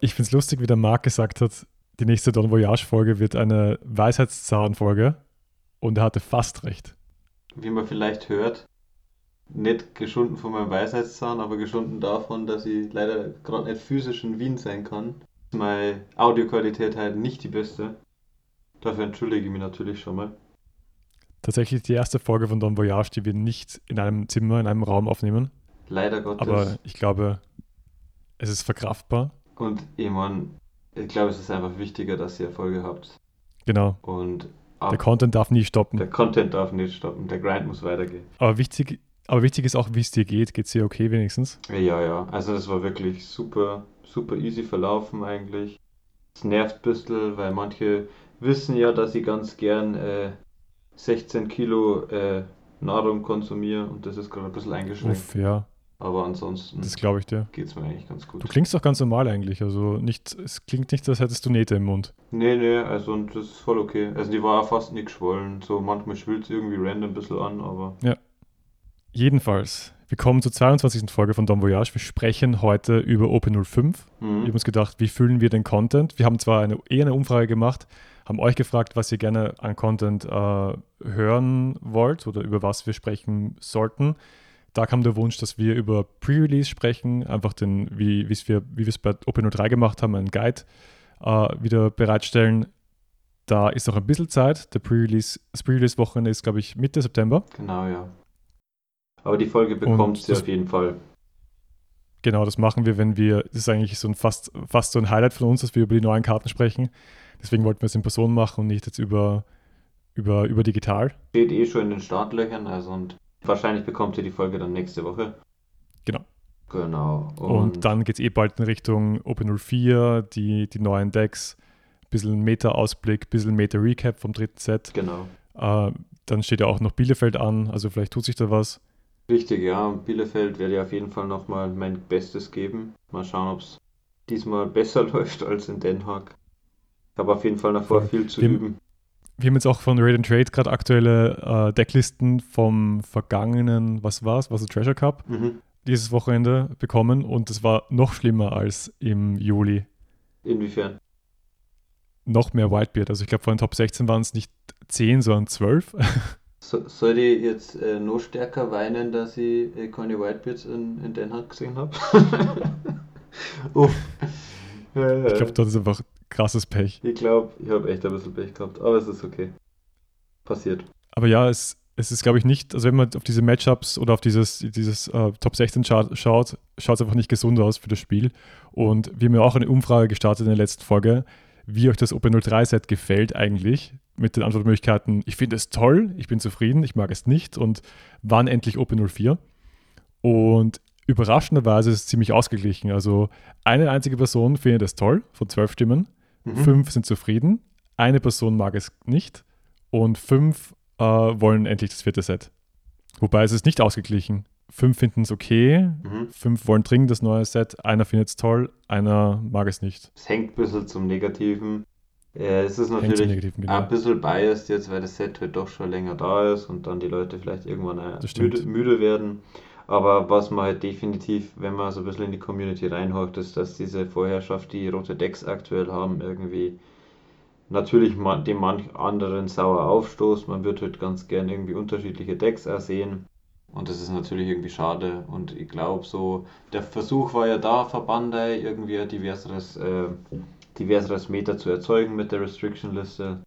Ich finde es lustig, wie der Marc gesagt hat, die nächste Don Voyage-Folge wird eine Weisheitszahn-Folge. Und er hatte fast recht. Wie man vielleicht hört, nicht geschunden von meinem Weisheitszahn, aber geschunden davon, dass ich leider gerade nicht physisch in Wien sein kann. Meine Audioqualität halt nicht die beste. Dafür entschuldige ich mich natürlich schon mal. Tatsächlich die erste Folge von Don Voyage, die wir nicht in einem Zimmer, in einem Raum aufnehmen. Leider Gottes. Aber ich glaube, es ist verkraftbar. Und ich meine, ich glaube, es ist einfach wichtiger, dass ihr Erfolge habt. Genau. Und der Content darf nie stoppen. Der Content darf nicht stoppen. Der Grind muss weitergehen. Aber wichtig, aber wichtig ist auch, wie es dir geht. Geht es dir okay wenigstens? Ja, ja. Also das war wirklich super, super easy verlaufen eigentlich. Es nervt ein bisschen, weil manche wissen ja, dass ich ganz gern äh, 16 Kilo äh, Nahrung konsumiere und das ist gerade ein bisschen eingeschränkt. Uff, ja. Aber ansonsten das glaube ich dir. geht es mir eigentlich ganz gut. Du klingst doch ganz normal eigentlich. Also nicht, es klingt nicht, als hättest du Nähte im Mund. Nee, nee, also und das ist voll okay. Also die war fast nicht geschwollen. So manchmal schwillt es irgendwie random ein bisschen an, aber. Ja. Jedenfalls, wir kommen zur 22. Folge von Don Voyage. Wir sprechen heute über OP05. Mhm. Wir haben uns gedacht, wie füllen wir den Content? Wir haben zwar eine, eher eine Umfrage gemacht, haben euch gefragt, was ihr gerne an Content äh, hören wollt oder über was wir sprechen sollten. Da kam der Wunsch, dass wir über Pre-Release sprechen, einfach den, wie, wir, wie wir es bei OP03 gemacht haben, einen Guide äh, wieder bereitstellen. Da ist noch ein bisschen Zeit. Der Pre-Release, das Pre-Release-Wochenende ist, glaube ich, Mitte September. Genau, ja. Aber die Folge bekommt sie auf jeden Fall. Genau, das machen wir, wenn wir, das ist eigentlich so ein fast, fast so ein Highlight von uns, dass wir über die neuen Karten sprechen. Deswegen wollten wir es in Person machen und nicht jetzt über, über, über digital. Steht eh schon in den Startlöchern, also und wahrscheinlich bekommt ihr die Folge dann nächste Woche. Genau. Genau. Und, und dann geht es eh bald in Richtung Open04, die, die neuen Decks, bisschen Meta-Ausblick, bisschen Meta-Recap vom dritten Set. Genau. Äh, dann steht ja auch noch Bielefeld an, also vielleicht tut sich da was. Richtig, ja. Bielefeld werde ich auf jeden Fall nochmal mein Bestes geben. Mal schauen, ob es diesmal besser läuft als in Den Haag. Ich habe auf jeden Fall noch vor, viel zu wir, üben. Wir haben jetzt auch von Raid Trade gerade aktuelle äh, Decklisten vom vergangenen, was war es, was der Treasure Cup, mhm. dieses Wochenende bekommen und es war noch schlimmer als im Juli. Inwiefern? Noch mehr Whitebeard. Also ich glaube, von den Top 16 waren es nicht 10, sondern 12. So, soll ich jetzt äh, noch stärker weinen, dass ich äh, keine Whitebeards in, in Den Haag gesehen habe? Uff. ich glaube, das ist einfach krasses Pech. Ich glaube, ich habe echt ein bisschen Pech gehabt, aber es ist okay. Passiert. Aber ja, es, es ist, glaube ich, nicht, also wenn man auf diese Matchups oder auf dieses, dieses uh, Top 16 schaut, schaut es einfach nicht gesund aus für das Spiel. Und wir haben ja auch eine Umfrage gestartet in der letzten Folge, wie euch das Open 03 Set gefällt eigentlich, mit den Antwortmöglichkeiten, ich finde es toll, ich bin zufrieden, ich mag es nicht und wann endlich Open 04. Und überraschenderweise ist es ziemlich ausgeglichen. Also eine einzige Person findet es toll, von zwölf Stimmen, mhm. fünf sind zufrieden, eine Person mag es nicht und fünf äh, wollen endlich das vierte Set. Wobei es ist nicht ausgeglichen. Fünf finden es okay, mhm. fünf wollen dringend das neue Set, einer findet es toll, einer mag es nicht. Es hängt ein bisschen zum Negativen. Ja, es ist natürlich genau. ein bisschen biased jetzt, weil das Set halt doch schon länger da ist und dann die Leute vielleicht irgendwann müde, müde, werden. Aber was man halt definitiv, wenn man so ein bisschen in die Community reinhockt, ist, dass diese Vorherrschaft, die rote Decks aktuell haben, irgendwie natürlich dem manch anderen sauer aufstoßt. Man wird halt ganz gern irgendwie unterschiedliche Decks ersehen. Und das ist natürlich irgendwie schade. Und ich glaube so, der Versuch war ja da, Verbande irgendwie ein diverseres äh, diverseres Meta zu erzeugen mit der Restriction-Liste.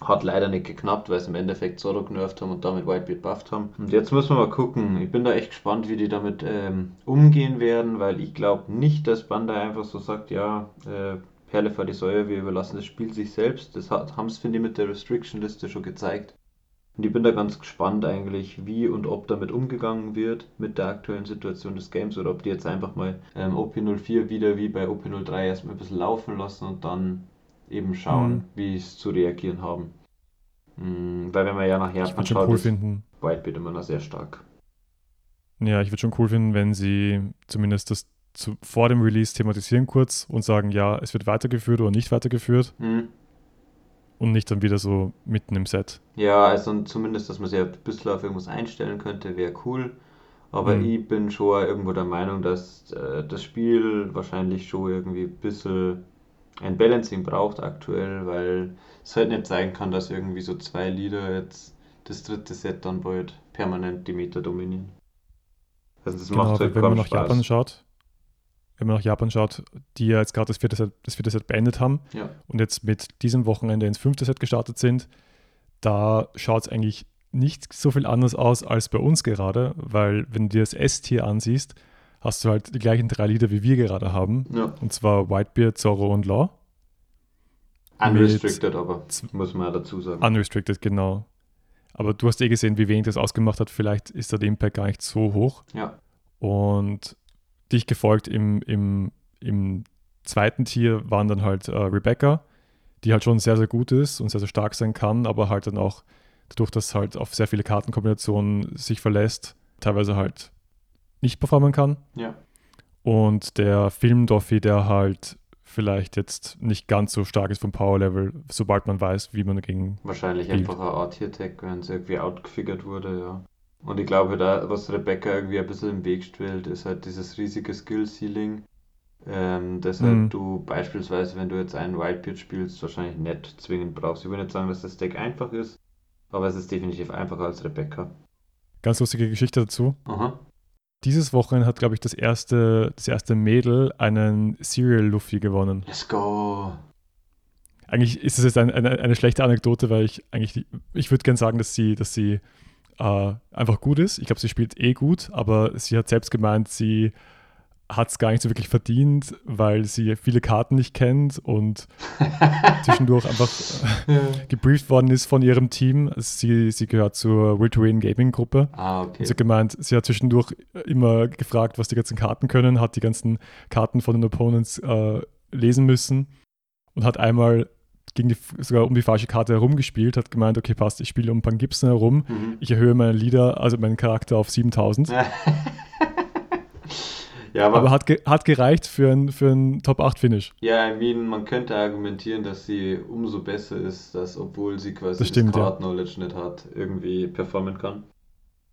Hat leider nicht geknappt, weil sie im Endeffekt Zoro genervt haben und damit Whitebeard bufft haben. Und jetzt müssen wir mal gucken. Ich bin da echt gespannt, wie die damit ähm, umgehen werden, weil ich glaube nicht, dass Bandai einfach so sagt, ja, äh, Perle vor die Säue, wir überlassen das Spiel sich selbst. Das haben sie, finde ich, mit der Restriction-Liste schon gezeigt. Und ich bin da ganz gespannt eigentlich, wie und ob damit umgegangen wird mit der aktuellen Situation des Games oder ob die jetzt einfach mal ähm, OP04 wieder wie bei OP03 erstmal ein bisschen laufen lassen und dann eben schauen, mhm. wie es zu reagieren haben. Mhm, weil wenn man ja nach Japan schaut, cool ist finden. Whitebeard immer noch sehr stark. Ja, ich würde schon cool finden, wenn sie zumindest das zu, vor dem Release thematisieren kurz und sagen, ja, es wird weitergeführt oder nicht weitergeführt. Mhm und nicht dann wieder so mitten im Set. Ja, also zumindest, dass man sich ein bisschen auf irgendwas einstellen könnte, wäre cool. Aber mhm. ich bin schon irgendwo der Meinung, dass äh, das Spiel wahrscheinlich schon irgendwie ein bisschen ein Balancing braucht aktuell, weil es halt nicht zeigen kann, dass irgendwie so zwei Lieder jetzt das dritte Set dann bald permanent die Meter dominieren. Also das genau, macht halt wenn man nach Spaß. Japan schaut, wenn man nach Japan schaut, die ja jetzt gerade das vierte Set, das vierte Set beendet haben ja. und jetzt mit diesem Wochenende ins fünfte Set gestartet sind, da schaut es eigentlich nicht so viel anders aus als bei uns gerade, weil wenn du dir das S-Tier ansiehst, hast du halt die gleichen drei Lieder, wie wir gerade haben. Ja. Und zwar Whitebeard, Zorro und Law. Unrestricted aber, muss man ja dazu sagen. Unrestricted, genau. Aber du hast eh gesehen, wie wenig das ausgemacht hat. Vielleicht ist der Impact gar nicht so hoch. Ja. Und dich gefolgt im, im, im zweiten Tier waren dann halt äh, Rebecca, die halt schon sehr, sehr gut ist und sehr, sehr stark sein kann, aber halt dann auch dadurch, dass halt auf sehr viele Kartenkombinationen sich verlässt, teilweise halt nicht performen kann. Ja. Und der Film-Doffi, der halt vielleicht jetzt nicht ganz so stark ist vom Power-Level, sobald man weiß, wie man dagegen. Wahrscheinlich spielt. einfach ein Art-Tier-Tag, wenn es irgendwie outgefigert wurde, ja. Und ich glaube, da, was Rebecca irgendwie ein bisschen im Weg stellt, ist halt dieses riesige Skill-Ceiling. Ähm, deshalb mhm. du beispielsweise, wenn du jetzt einen Wildbeard spielst, wahrscheinlich nicht zwingend brauchst. Ich würde nicht sagen, dass das Deck einfach ist, aber es ist definitiv einfacher als Rebecca. Ganz lustige Geschichte dazu. Aha. Dieses Wochenende hat, glaube ich, das erste, das erste Mädel einen Serial Luffy gewonnen. Let's go. Eigentlich ist es jetzt ein, eine, eine schlechte Anekdote, weil ich eigentlich, ich würde gerne sagen, dass sie, dass sie äh, einfach gut ist. Ich glaube, sie spielt eh gut, aber sie hat selbst gemeint, sie hat es gar nicht so wirklich verdient, weil sie viele Karten nicht kennt und zwischendurch einfach äh, gebrieft worden ist von ihrem Team. Also sie, sie gehört zur Win Gaming Gruppe. Ah, okay. sie hat gemeint, sie hat zwischendurch immer gefragt, was die ganzen Karten können, hat die ganzen Karten von den Opponents äh, lesen müssen und hat einmal gegen die, sogar um die falsche Karte herumgespielt, hat gemeint, okay, passt, ich spiele um Pan Gibson herum, mhm. ich erhöhe meine Lieder, also meinen Charakter auf 7000. ja, aber, aber, hat, ge hat gereicht für ein, für ein Top-8-Finish. Ja, I mean, man könnte argumentieren, dass sie umso besser ist, dass obwohl sie quasi das, das Card-Knowledge ja. nicht hat, irgendwie performen kann.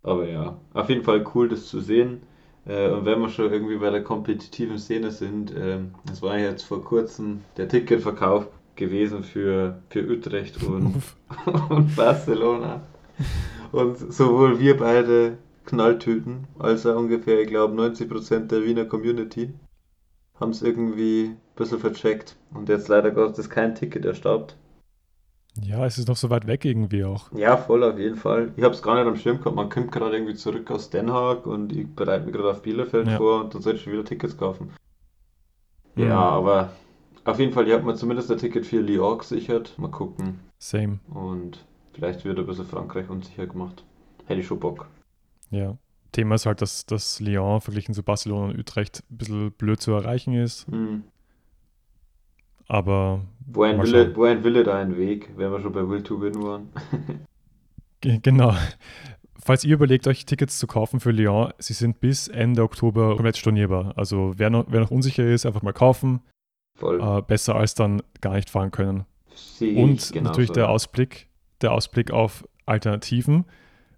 Aber ja, auf jeden Fall cool, das zu sehen. Äh, und wenn wir schon irgendwie bei der kompetitiven Szene sind, ähm, das war jetzt vor kurzem der Ticketverkauf gewesen für, für Utrecht und, und Barcelona. Und sowohl wir beide Knalltüten, als auch ungefähr, ich glaube, 90% der Wiener Community haben es irgendwie ein bisschen vercheckt. Und jetzt leider Gottes kein Ticket erstaubt. Ja, es ist noch so weit weg irgendwie auch. Ja, voll auf jeden Fall. Ich habe es gar nicht am Schirm gehabt. Man kommt gerade irgendwie zurück aus Den Haag und ich bereite mich gerade auf Bielefeld ja. vor und dann soll ich schon wieder Tickets kaufen. Ja, mhm. aber auf jeden Fall, ihr habt mir zumindest ein Ticket für Lyon gesichert. Mal gucken. Same. Und vielleicht wird ein bisschen Frankreich unsicher gemacht. Hätte ich schon Bock. Ja. Thema ist halt, dass, dass Lyon verglichen zu Barcelona und Utrecht ein bisschen blöd zu erreichen ist. Mhm. Aber. Wo ein, Wille, wo ein Wille, da ein Weg, wenn wir schon bei Will to Win waren. genau. Falls ihr überlegt, euch Tickets zu kaufen für Lyon, sie sind bis Ende Oktober komplett stornierbar. Also wer noch, wer noch unsicher ist, einfach mal kaufen. Äh, besser als dann gar nicht fahren können. Sie und natürlich der Ausblick, der Ausblick auf Alternativen,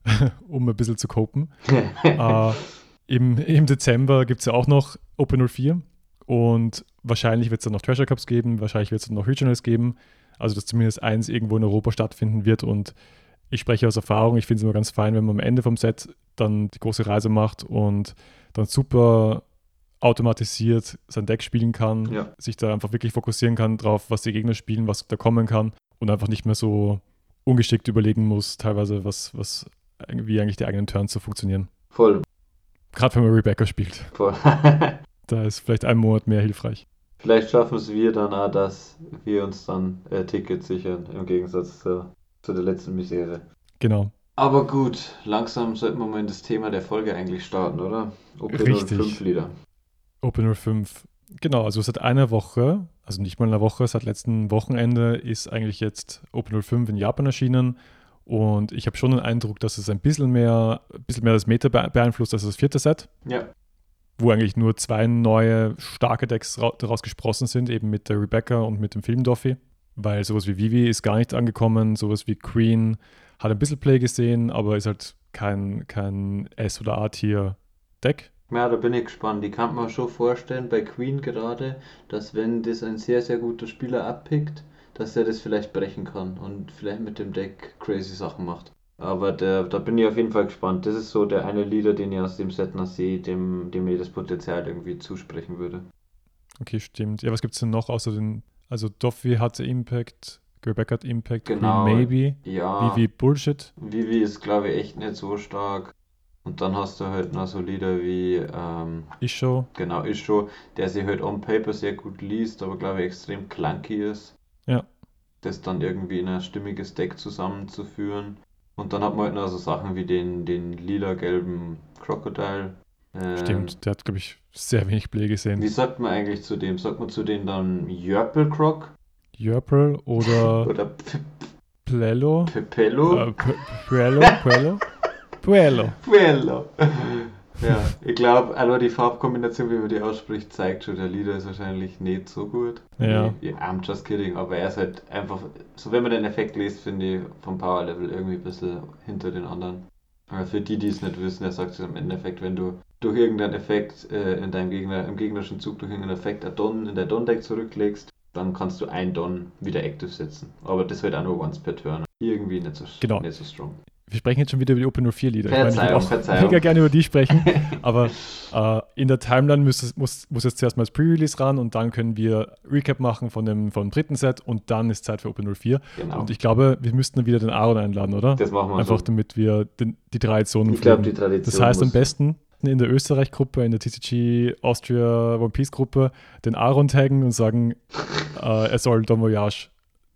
um ein bisschen zu copen. äh, im, Im Dezember gibt es ja auch noch Open 04 und wahrscheinlich wird es dann noch Treasure Cups geben, wahrscheinlich wird es dann noch Regionals geben, also dass zumindest eins irgendwo in Europa stattfinden wird und ich spreche aus Erfahrung, ich finde es immer ganz fein, wenn man am Ende vom Set dann die große Reise macht und dann super automatisiert sein Deck spielen kann, ja. sich da einfach wirklich fokussieren kann drauf, was die Gegner spielen, was da kommen kann und einfach nicht mehr so ungeschickt überlegen muss, teilweise, was, was wie eigentlich die eigenen Turns so funktionieren. Voll. Gerade wenn man Rebecca spielt. Voll. da ist vielleicht ein Monat mehr hilfreich. Vielleicht schaffen es wir dann auch, dass wir uns dann äh, Tickets sichern, im Gegensatz zu, zu der letzten Misere. Genau. Aber gut, langsam sollten wir mal in das Thema der Folge eigentlich starten, oder? OP Richtig. 05 Lieder. Open 05. Genau, also seit einer Woche, also nicht mal einer Woche, seit letzten Wochenende ist eigentlich jetzt Open 05 in Japan erschienen. Und ich habe schon den Eindruck, dass es ein bisschen mehr, ein bisschen mehr das Meta beeinflusst als das vierte Set. Ja. Wo eigentlich nur zwei neue starke Decks daraus gesprossen sind, eben mit der Rebecca und mit dem Film. Weil sowas wie Vivi ist gar nicht angekommen, sowas wie Queen hat ein bisschen Play gesehen, aber ist halt kein, kein S- oder A-Tier Deck. Ja, da bin ich gespannt. Ich kann mir schon vorstellen, bei Queen gerade, dass wenn das ein sehr, sehr guter Spieler abpickt, dass er das vielleicht brechen kann und vielleicht mit dem Deck crazy Sachen macht. Aber der, da bin ich auf jeden Fall gespannt. Das ist so der eine Leader, den ich aus dem Set noch sehe, dem, dem mir das Potenzial irgendwie zusprechen würde. Okay, stimmt. Ja, was gibt es denn noch außer den. Also Doffy hatte Impact, Rebecca hat Impact, genau. Queen Maybe, ja. Vivi Bullshit. Vivi ist, glaube ich, echt nicht so stark. Und dann hast du halt noch so Lieder wie ähm, Isho. Genau, Isho, der sich halt on paper sehr gut liest, aber glaube ich extrem clunky ist. Ja. Das dann irgendwie in ein stimmiges Deck zusammenzuführen. Und dann hat man halt noch so Sachen wie den, den lila-gelben Crocodile. Ähm, Stimmt, der hat, glaube ich, sehr wenig Play gesehen. Wie sagt man eigentlich zu dem? Sagt man zu denen dann Jörpel Croc? Jörpel oder. oder Plello? Pepello? Äh, Puello? Puello? Puello. Puello. Ja, ich glaube, also die Farbkombination, wie man die ausspricht, zeigt schon, der Lieder ist wahrscheinlich nicht so gut. Ja. I'm just kidding, aber er ist halt einfach, so wenn man den Effekt liest, finde ich vom Power Level irgendwie ein bisschen hinter den anderen. Aber für die, die es nicht wissen, er sagt es im Endeffekt, wenn du durch irgendeinen Effekt äh, in deinem Gegner, im gegnerischen Zug durch irgendeinen Effekt ein Don in der Don-Deck zurücklegst, dann kannst du ein Don wieder active setzen. Aber das wird auch nur once per Turn. Irgendwie nicht so, genau. nicht so strong wir sprechen jetzt schon wieder über die Open 04 Lieder. Verzeihung, ich meine, ich würde auch mega gerne über die sprechen, aber äh, in der Timeline muss, muss, muss jetzt zuerst mal das Pre-Release ran und dann können wir Recap machen von dem, vom dritten Set und dann ist Zeit für Open 04. Genau. Und ich glaube, wir müssten dann wieder den Aaron einladen, oder? Das machen wir Einfach so. damit wir den, die Tradition Ich glaube, die Tradition Das heißt am besten in der Österreich-Gruppe, in der TCG Austria One Piece-Gruppe den Aaron taggen und sagen, äh, er soll Don Voyage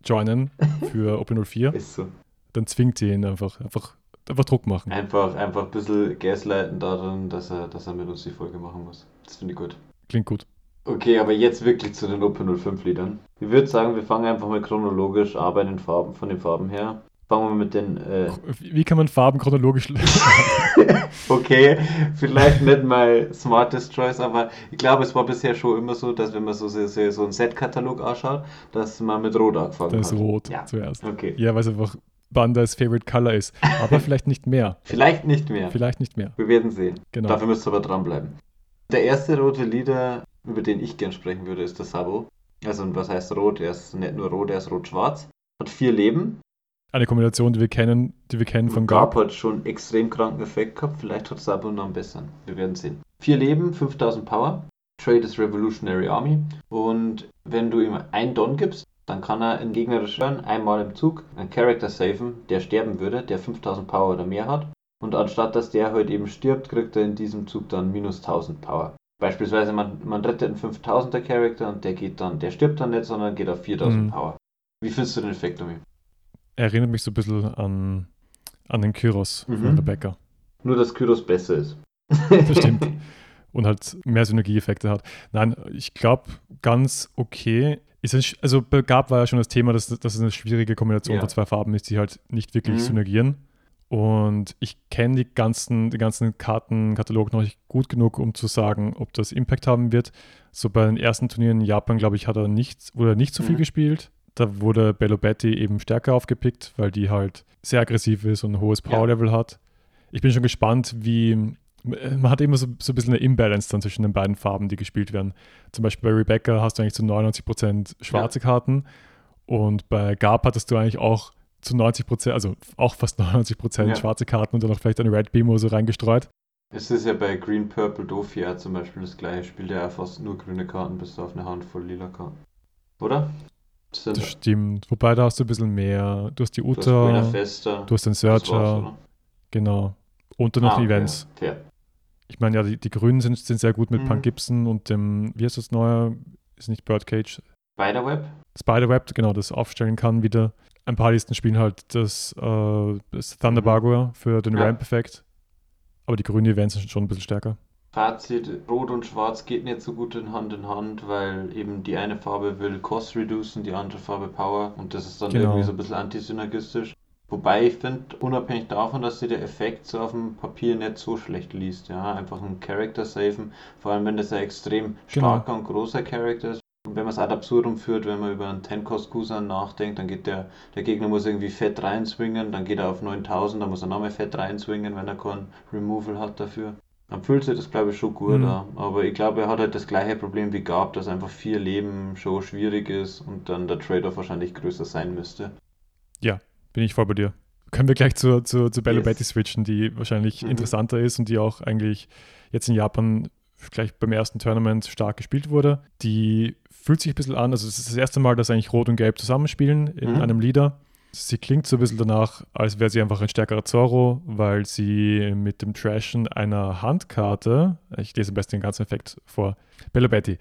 joinen für Open 04. Ist so. Dann zwingt sie ihn einfach, einfach einfach Druck machen. Einfach, einfach ein bisschen gaslighten darin, dass er, dass er mit uns die Folge machen muss. Das finde ich gut. Klingt gut. Okay, aber jetzt wirklich zu den Open 05 Liedern. Ich würde sagen, wir fangen einfach mal chronologisch an bei den Farben, von den Farben her. Fangen wir mit den. Äh Wie kann man Farben chronologisch Okay, vielleicht nicht mal smartest choice, aber ich glaube, es war bisher schon immer so, dass wenn man so, so, so einen Set-Katalog anschaut, dass man mit Rot angefangen das hat. Das ist Rot ja. zuerst. Okay. Ja, weil es einfach Bandas Favorite Color ist. Aber vielleicht nicht mehr. vielleicht nicht mehr. Vielleicht nicht mehr. Wir werden sehen. Genau. Dafür müsst ihr aber dranbleiben. Der erste rote Leader, über den ich gern sprechen würde, ist der Sabo. Also, was heißt rot? Er ist nicht nur rot, er ist rot-schwarz. Hat vier Leben. Eine Kombination, die wir kennen, die wir kennen von Garp. Garp hat schon extrem kranken Effekt gehabt. Vielleicht hat Sabo noch einen besseren. Wir werden sehen. Vier Leben, 5000 Power. Trade ist Revolutionary Army. Und wenn du ihm ein Don gibst, dann kann er in gegnerischen Turn einmal im Zug einen Charakter saven, der sterben würde, der 5000 Power oder mehr hat. Und anstatt dass der halt eben stirbt, kriegt er in diesem Zug dann minus 1000 Power. Beispielsweise man, man rettet einen 5000er Charakter und der geht dann, der stirbt dann nicht, sondern geht auf 4000 mhm. Power. Wie findest du den Effekt, Domi? Erinnert mich so ein bisschen an, an den Kyros mhm. von Rebecca. Nur, dass Kyros besser ist. das stimmt. Und halt mehr Synergieeffekte hat. Nein, ich glaube, ganz okay. Ist also bei Gab war ja schon das Thema, dass, dass es eine schwierige Kombination ja. von zwei Farben ist, die halt nicht wirklich mhm. synergieren. Und ich kenne die ganzen, den ganzen Kartenkatalog noch nicht gut genug, um zu sagen, ob das Impact haben wird. So bei den ersten Turnieren in Japan, glaube ich, hat er nicht, wurde nicht so viel mhm. gespielt. Da wurde Bello Betty eben stärker aufgepickt, weil die halt sehr aggressiv ist und ein hohes Power-Level ja. hat. Ich bin schon gespannt, wie man hat immer so, so ein bisschen eine Imbalance dann zwischen den beiden Farben, die gespielt werden. Zum Beispiel bei Rebecca hast du eigentlich zu 99% schwarze ja. Karten und bei Garp hattest du eigentlich auch zu 90%, also auch fast 99% ja. schwarze Karten und dann noch vielleicht eine Red Beam so reingestreut. Es ist ja bei Green Purple Dofia zum Beispiel das gleiche, spielt ja fast nur grüne Karten bis auf eine Handvoll lila Karten. Oder? Das, das stimmt. Wobei da hast du ein bisschen mehr. Du hast die Uta, du hast, du hast den Searcher. Genau. Und dann noch ah, Events. Okay. Ich meine, ja, die, die Grünen sind, sind sehr gut mit mhm. Punk Gibson und dem, wie heißt das neue? Ist nicht Birdcage? Spiderweb? Spiderweb, genau, das aufstellen kann wieder. Ein paar Listen spielen halt das, äh, das Thunderbargoer mhm. für den ja. Ramp-Effekt. Aber die grünen Events sind schon ein bisschen stärker. Fazit, Rot und Schwarz geht nicht so gut in Hand in Hand, weil eben die eine Farbe will Cost reducen, die andere Farbe Power und das ist dann genau. irgendwie so ein bisschen antisynergistisch. Wobei ich finde, unabhängig davon, dass sich der Effekt so auf dem Papier nicht so schlecht liest, ja, einfach einen Charakter safen, vor allem wenn das ein extrem genau. starker und großer Charakter ist. Und wenn man es ad absurdum führt, wenn man über einen 10-Cost-Kusan nachdenkt, dann geht der, der Gegner muss irgendwie fett reinswingen, dann geht er auf 9000, dann muss er nochmal fett reinswingen, wenn er kein Removal hat dafür. Dann fühlt sich das, glaube ich, schon gut mhm. an. Aber ich glaube, er hat halt das gleiche Problem wie Gab, dass einfach vier Leben schon schwierig ist und dann der Trade-off wahrscheinlich größer sein müsste. Ja, bin ich voll bei dir. Können wir gleich zu, zu, zu Bello yes. Betty switchen, die wahrscheinlich mhm. interessanter ist und die auch eigentlich jetzt in Japan gleich beim ersten Tournament stark gespielt wurde. Die fühlt sich ein bisschen an, also es ist das erste Mal, dass eigentlich Rot und Gelb zusammenspielen in mhm. einem Leader. Sie klingt so ein bisschen danach, als wäre sie einfach ein stärkerer Zorro, weil sie mit dem Trashen einer Handkarte, ich lese am besten den ganzen Effekt vor, Bello Betty,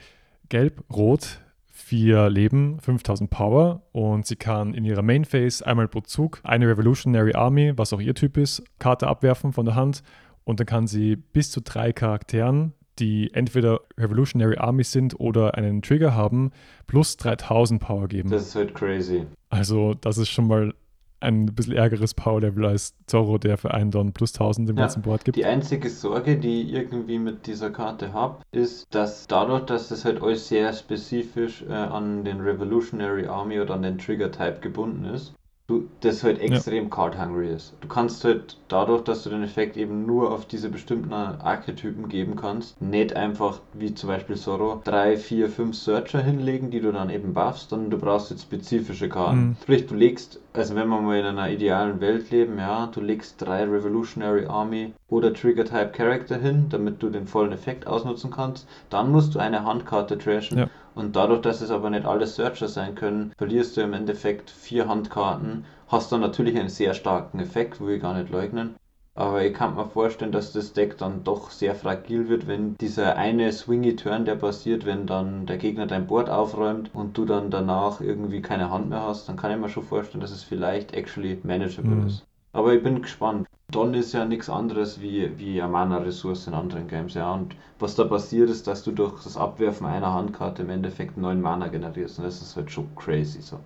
gelb, rot, 4 Leben, 5000 Power und sie kann in ihrer Main Phase einmal pro Zug eine Revolutionary Army, was auch ihr Typ ist, Karte abwerfen von der Hand und dann kann sie bis zu drei Charakteren die entweder Revolutionary Army sind oder einen Trigger haben, plus 3000 Power geben. Das ist halt crazy. Also, das ist schon mal ein bisschen ärgeres Power-Level als Zorro, der für einen Don plus 1000 im ja, ganzen Board gibt. Die einzige Sorge, die ich irgendwie mit dieser Karte habe, ist, dass dadurch, dass das halt alles sehr spezifisch äh, an den Revolutionary Army oder an den Trigger-Type gebunden ist, du, das halt extrem ja. card-hungry ist. Du kannst halt dadurch, dass du den Effekt eben nur auf diese bestimmten Archetypen geben kannst, nicht einfach wie zum Beispiel Zorro drei, vier, fünf Searcher hinlegen, die du dann eben buffst, sondern du brauchst jetzt spezifische Karten. Mhm. Sprich, du legst, also wenn wir mal in einer idealen Welt leben, ja, du legst drei Revolutionary Army oder Trigger-Type Character hin, damit du den vollen Effekt ausnutzen kannst. Dann musst du eine Handkarte trashen. Ja. Und dadurch, dass es aber nicht alle Searcher sein können, verlierst du im Endeffekt vier Handkarten, hast dann natürlich einen sehr starken Effekt, will ich gar nicht leugnen. Aber ich kann mir vorstellen, dass das Deck dann doch sehr fragil wird, wenn dieser eine Swingy Turn, der passiert, wenn dann der Gegner dein Board aufräumt und du dann danach irgendwie keine Hand mehr hast, dann kann ich mir schon vorstellen, dass es vielleicht actually manageable mhm. ist. Aber ich bin gespannt. Don ist ja nichts anderes wie, wie eine Mana-Ressource in anderen Games, ja. Und was da passiert ist, dass du durch das Abwerfen einer Handkarte im Endeffekt neun Mana generierst. Und das ist halt schon crazy so.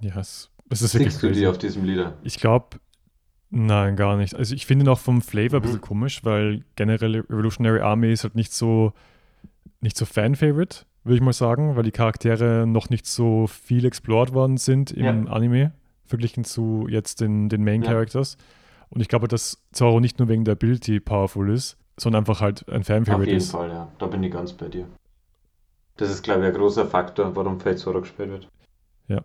Ja, es, es ist wirklich crazy. du die auf diesem Lieder? Ich glaube, nein, gar nicht. Also ich finde ihn auch vom Flavor ein bisschen mhm. komisch, weil generell Revolutionary Army ist halt nicht so, nicht so Fan-Favorite, würde ich mal sagen, weil die Charaktere noch nicht so viel explored worden sind im ja. Anime verglichen zu jetzt den, den Main Characters. Ja. Und ich glaube, dass Zorro nicht nur wegen der Ability powerful ist, sondern einfach halt ein Fan-Favorite ist. Auf jeden Fall, ja. Da bin ich ganz bei dir. Das ist, glaube ich, ein großer Faktor, warum vielleicht Zorro gespielt wird. Ja.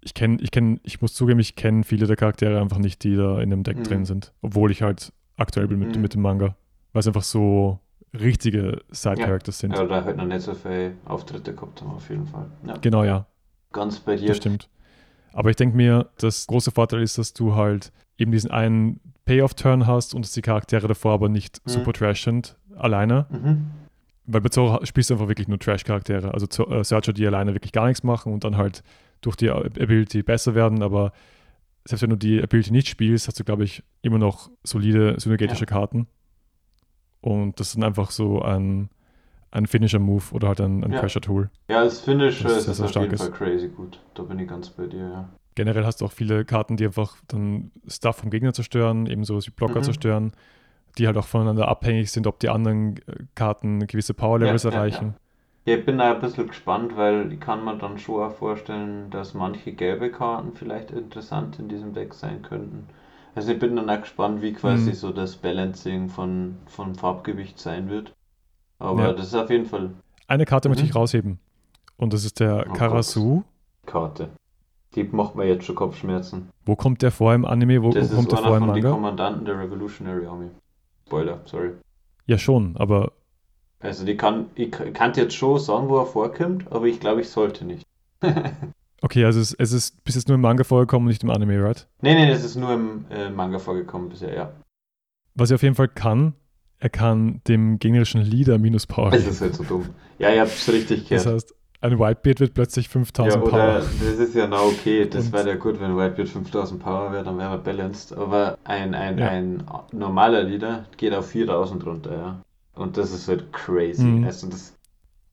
Ich kenne, ich kenne, ich muss zugeben, ich kenne viele der Charaktere einfach nicht, die da in dem Deck mhm. drin sind. Obwohl ich halt aktuell bin mit, mhm. mit dem Manga. Weil es einfach so richtige Side-Characters ja. sind. Ja, oder halt noch nicht so viele Auftritte gehabt haben, auf jeden Fall. Ja. Genau, ja. Ganz bei dir. Das stimmt. Aber ich denke mir, das große Vorteil ist, dass du halt eben diesen einen Payoff-Turn hast und dass die Charaktere davor aber nicht mhm. super trash sind, alleine. Mhm. Weil bei Zorro spielst du einfach wirklich nur Trash-Charaktere. Also äh, Searcher, die alleine wirklich gar nichts machen und dann halt durch die Ability besser werden. Aber selbst wenn du die Ability nicht spielst, hast du, glaube ich, immer noch solide synergetische ja. Karten. Und das ist dann einfach so ein, ein Finisher-Move oder halt ein, ein ja. Pressure-Tool. Ja, als Finisher ist es auf jeden Fall crazy gut. Da bin ich ganz bei dir, ja. Generell hast du auch viele Karten, die einfach dann Stuff vom Gegner zerstören, ebenso wie Blocker mhm. zerstören, die halt auch voneinander abhängig sind, ob die anderen Karten gewisse Power-Levels ja, erreichen. Ja, ja. ich bin da ein bisschen gespannt, weil ich kann mir dann schon auch vorstellen, dass manche gelbe Karten vielleicht interessant in diesem Deck sein könnten. Also ich bin dann auch gespannt, wie quasi mhm. so das Balancing von, von Farbgewicht sein wird. Aber ja. das ist auf jeden Fall. Eine Karte mhm. möchte ich rausheben. Und das ist der oh Karasu. Karte. Die macht mir jetzt schon Kopfschmerzen. Wo kommt der vor im Anime? Wo, das wo kommt der vor im Manga? Das ist Kommandanten der Revolutionary Army. Spoiler, sorry. Ja, schon, aber. Also, die kann, ich kann jetzt schon sagen, wo er vorkommt, aber ich glaube, ich sollte nicht. okay, also es, es ist bis jetzt nur im Manga vorgekommen und nicht im Anime, right? Nee, nee, es ist nur im äh, Manga vorgekommen bisher, ja. Was er auf jeden Fall kann, er kann dem gegnerischen Leader minus Power Das ist halt so dumm. Ja, ihr habt es richtig gehört. Das heißt, ein Whitebeard wird plötzlich 5000 ja, Power. Das ist ja na okay, das wäre ja gut, wenn Whitebeard 5000 Power wäre, dann wäre er balanced. Aber ein, ein, ja. ein normaler Leader geht auf 4000 runter, ja. Und das ist halt crazy. Mhm. Also das,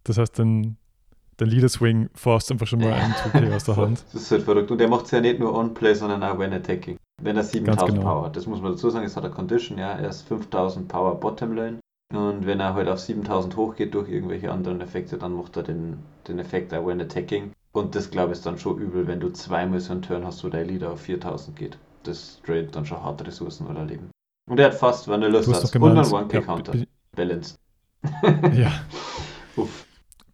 das heißt, dann der Leader Swing forst einfach schon mal einen 2K aus der Hand. Das ist halt verrückt. Und der macht es ja nicht nur on-play, sondern auch when attacking. Wenn er 7000 genau. Power hat. Das muss man dazu sagen, es hat eine Condition, ja. Er ist 5000 Power Bottom Lane. Und wenn er halt auf 7000 hochgeht durch irgendwelche anderen Effekte, dann macht er den, den Effekt auch when attacking. Und das glaube ich ist dann schon übel, wenn du zweimal so einen Turn hast, wo der Leader auf 4000 geht. Das trade dann schon harte Ressourcen oder Leben. Und er hat fast Vanilla Stats und einen One-Kick-Counter. Ja, balanced. ja. Uff.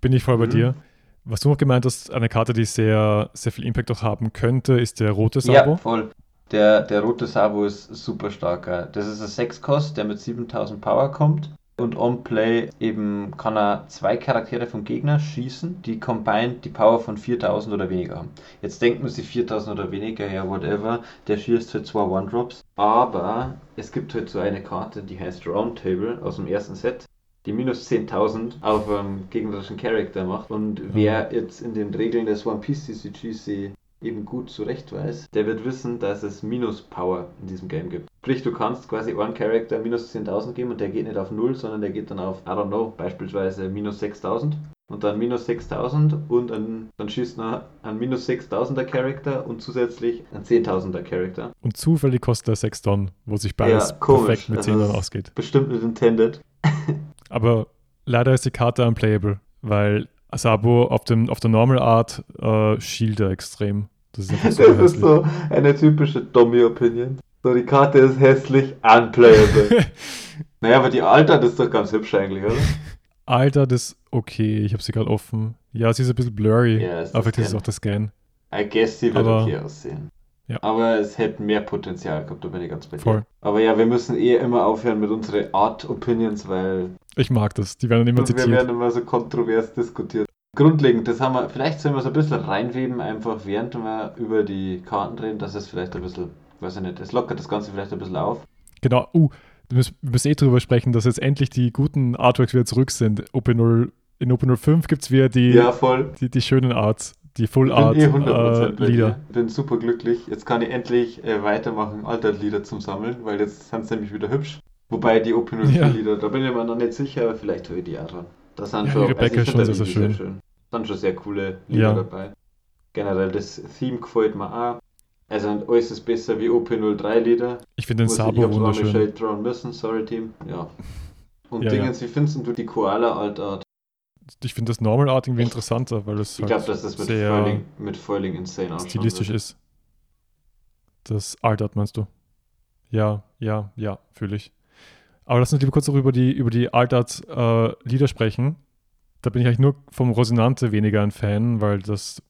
Bin ich voll bei mhm. dir. Was du noch gemeint hast, eine Karte, die sehr, sehr viel Impact auch haben könnte, ist der rote Sabo. Ja, voll. Der, der rote Sabo ist super stark. Das ist ein 6-Kost, der mit 7000 Power kommt. Und on Play eben kann er zwei Charaktere vom Gegner schießen, die combined die Power von 4000 oder weniger haben. Jetzt denkt man sich 4000 oder weniger, ja, whatever. Der schießt halt zwei One-Drops. Aber es gibt halt so eine Karte, die heißt Roundtable aus dem ersten Set die minus 10.000 auf einem gegnerischen Charakter macht. Und wer jetzt in den Regeln des One Piece CCGC eben gut zurecht weiß, der wird wissen, dass es Minus-Power in diesem Game gibt. Sprich, du kannst quasi einen Charakter minus 10.000 geben und der geht nicht auf 0, sondern der geht dann auf, I don't know, beispielsweise minus 6.000 und dann minus 6000 und ein, dann schießt noch ein minus 6000er Charakter und zusätzlich ein 10.000er Charakter. Und zufällig kostet er 6 Tonnen, wo sich beides ja, perfekt mit 10 also Tonnen ausgeht. Bestimmt nicht intended. Aber leider ist die Karte unplayable, weil Asabo auf, dem, auf der Normal Art äh, shieldet extrem. Das ist, so, das ist so eine typische Dummy-Opinion. So, die Karte ist hässlich, unplayable. naja, aber die Alter ist doch ganz hübsch eigentlich, oder? Alter, das okay. Ich habe sie gerade offen. Ja, sie ist ein bisschen blurry. Ja, aber das ist auch der Scan. I guess sie wird aber, okay aussehen. Ja. Aber es hätte mehr Potenzial gehabt, da bin ich ganz bei dir. Voll. Aber ja, wir müssen eh immer aufhören mit unseren Art-Opinions, weil. Ich mag das, die werden immer zitiert. Wir werden immer so kontrovers diskutiert. Grundlegend, das haben wir, vielleicht sollen wir so ein bisschen reinweben, einfach während wir über die Karten reden, dass es vielleicht ein bisschen, weiß ich nicht, es lockert das Ganze vielleicht ein bisschen auf. Genau, uh, wir müssen, eh drüber sprechen, dass jetzt endlich die guten Artworks wieder zurück sind. OP0, in OP05 gibt es wieder die, ja, die, die schönen Arts die Full Art eh äh, Lieder. Ich bin super glücklich. Jetzt kann ich endlich äh, weitermachen, Altert-Lieder zum Sammeln, weil jetzt sind sie nämlich wieder hübsch. Wobei die Open ja. Lieder, da bin ich mir noch nicht sicher, aber vielleicht höre ich die auch dran. Das sind ja, schon, Rebecca also schon sehr, sehr schön. schön. Da sind schon sehr coole Lieder ja. dabei. Generell das Theme gefällt mir auch. Also alles ist besser wie OP03 Lieder. Ich finde den Sabo wunderschön. Ich habe Shade müssen, sorry Team. Ja. Und ja, Dingens, ja. wie findest du die Koala Altart? Ich finde das Normal Art irgendwie interessanter, weil es Ich halt glaube, dass das mit sehr Foiling, mit Foiling insane ausschaut. Stilistisch ist. Das Art Art meinst du? Ja, ja, ja, fühle ich. Aber lass uns lieber kurz noch über die, über die Art Art äh, Lieder sprechen. Da bin ich eigentlich nur vom Rosinante weniger ein Fan, weil das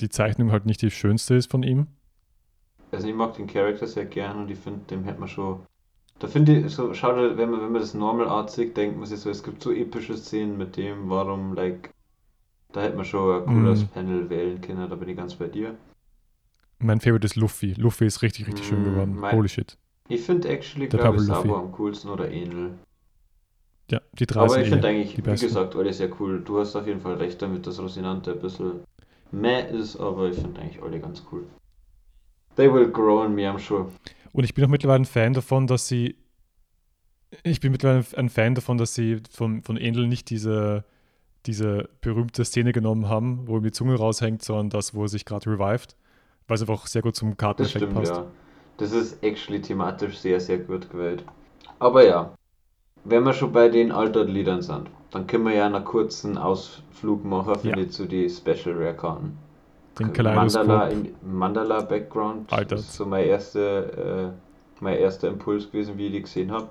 die Zeichnung halt nicht die schönste ist von ihm. Also ich mag den Charakter sehr gern und ich finde, dem hätte man schon da finde ich, so, schau dir, wenn man, wenn man das Normal Art sieht, denkt man sich so, es gibt so epische Szenen mit dem, warum, like, da hätte man schon ein cooles mm. Panel wählen können, da bin ich ganz bei dir. Mein Favorite ist Luffy. Luffy ist richtig, richtig mm, schön geworden. Mein, Holy shit. Ich finde actually, glaube ich, Sabo am coolsten oder Ähnel. Ja, die drei Aber ich finde eigentlich, wie gesagt, alle sehr cool. Du hast auf jeden Fall recht damit, dass Rosinante ein bisschen meh ist, aber ich finde eigentlich alle ganz cool. They will grow on me, I'm sure. Und ich bin auch mittlerweile ein Fan davon, dass sie. Ich bin mittlerweile ein Fan davon, dass sie von, von Ähnl nicht diese, diese berühmte Szene genommen haben, wo ihm die Zunge raushängt, sondern das, wo er sich gerade revived, weil es einfach sehr gut zum Karteneffekt passt. Ja. Das ist actually thematisch sehr, sehr gut gewählt. Aber ja, wenn wir schon bei den Altered-Liedern sind, dann können wir ja einen kurzen Ausflug machen, finde ja. ich, zu die Special Rare Karten den Kaleidoskop. Mandala, Mandala Background Alter. ist so mein erster, äh, mein erster Impuls gewesen, wie ich die gesehen habe.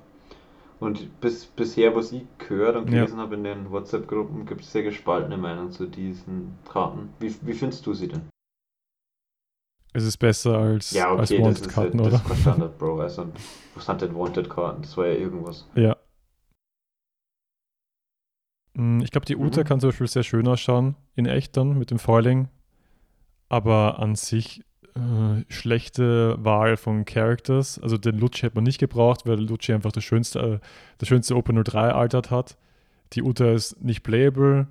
Und bis, bisher, was ich gehört und gelesen ja. habe in den WhatsApp-Gruppen, gibt es sehr gespaltene Meinungen zu diesen Karten. Wie, wie findest du sie denn? Es ist besser als, ja, okay, als Wanted-Karten, halt, oder? Das ist Standard, Bro. Also, was sind denn Wanted-Karten? Das war ja irgendwas. Ja. Hm, ich glaube, die Uta mhm. kann zum Beispiel sehr schön ausschauen, in echt dann, mit dem Foiling aber an sich äh, schlechte Wahl von Characters. Also den Lucci hätte man nicht gebraucht, weil Lucci einfach das schönste, äh, das schönste Open 03 altert hat. Die Uta ist nicht playable.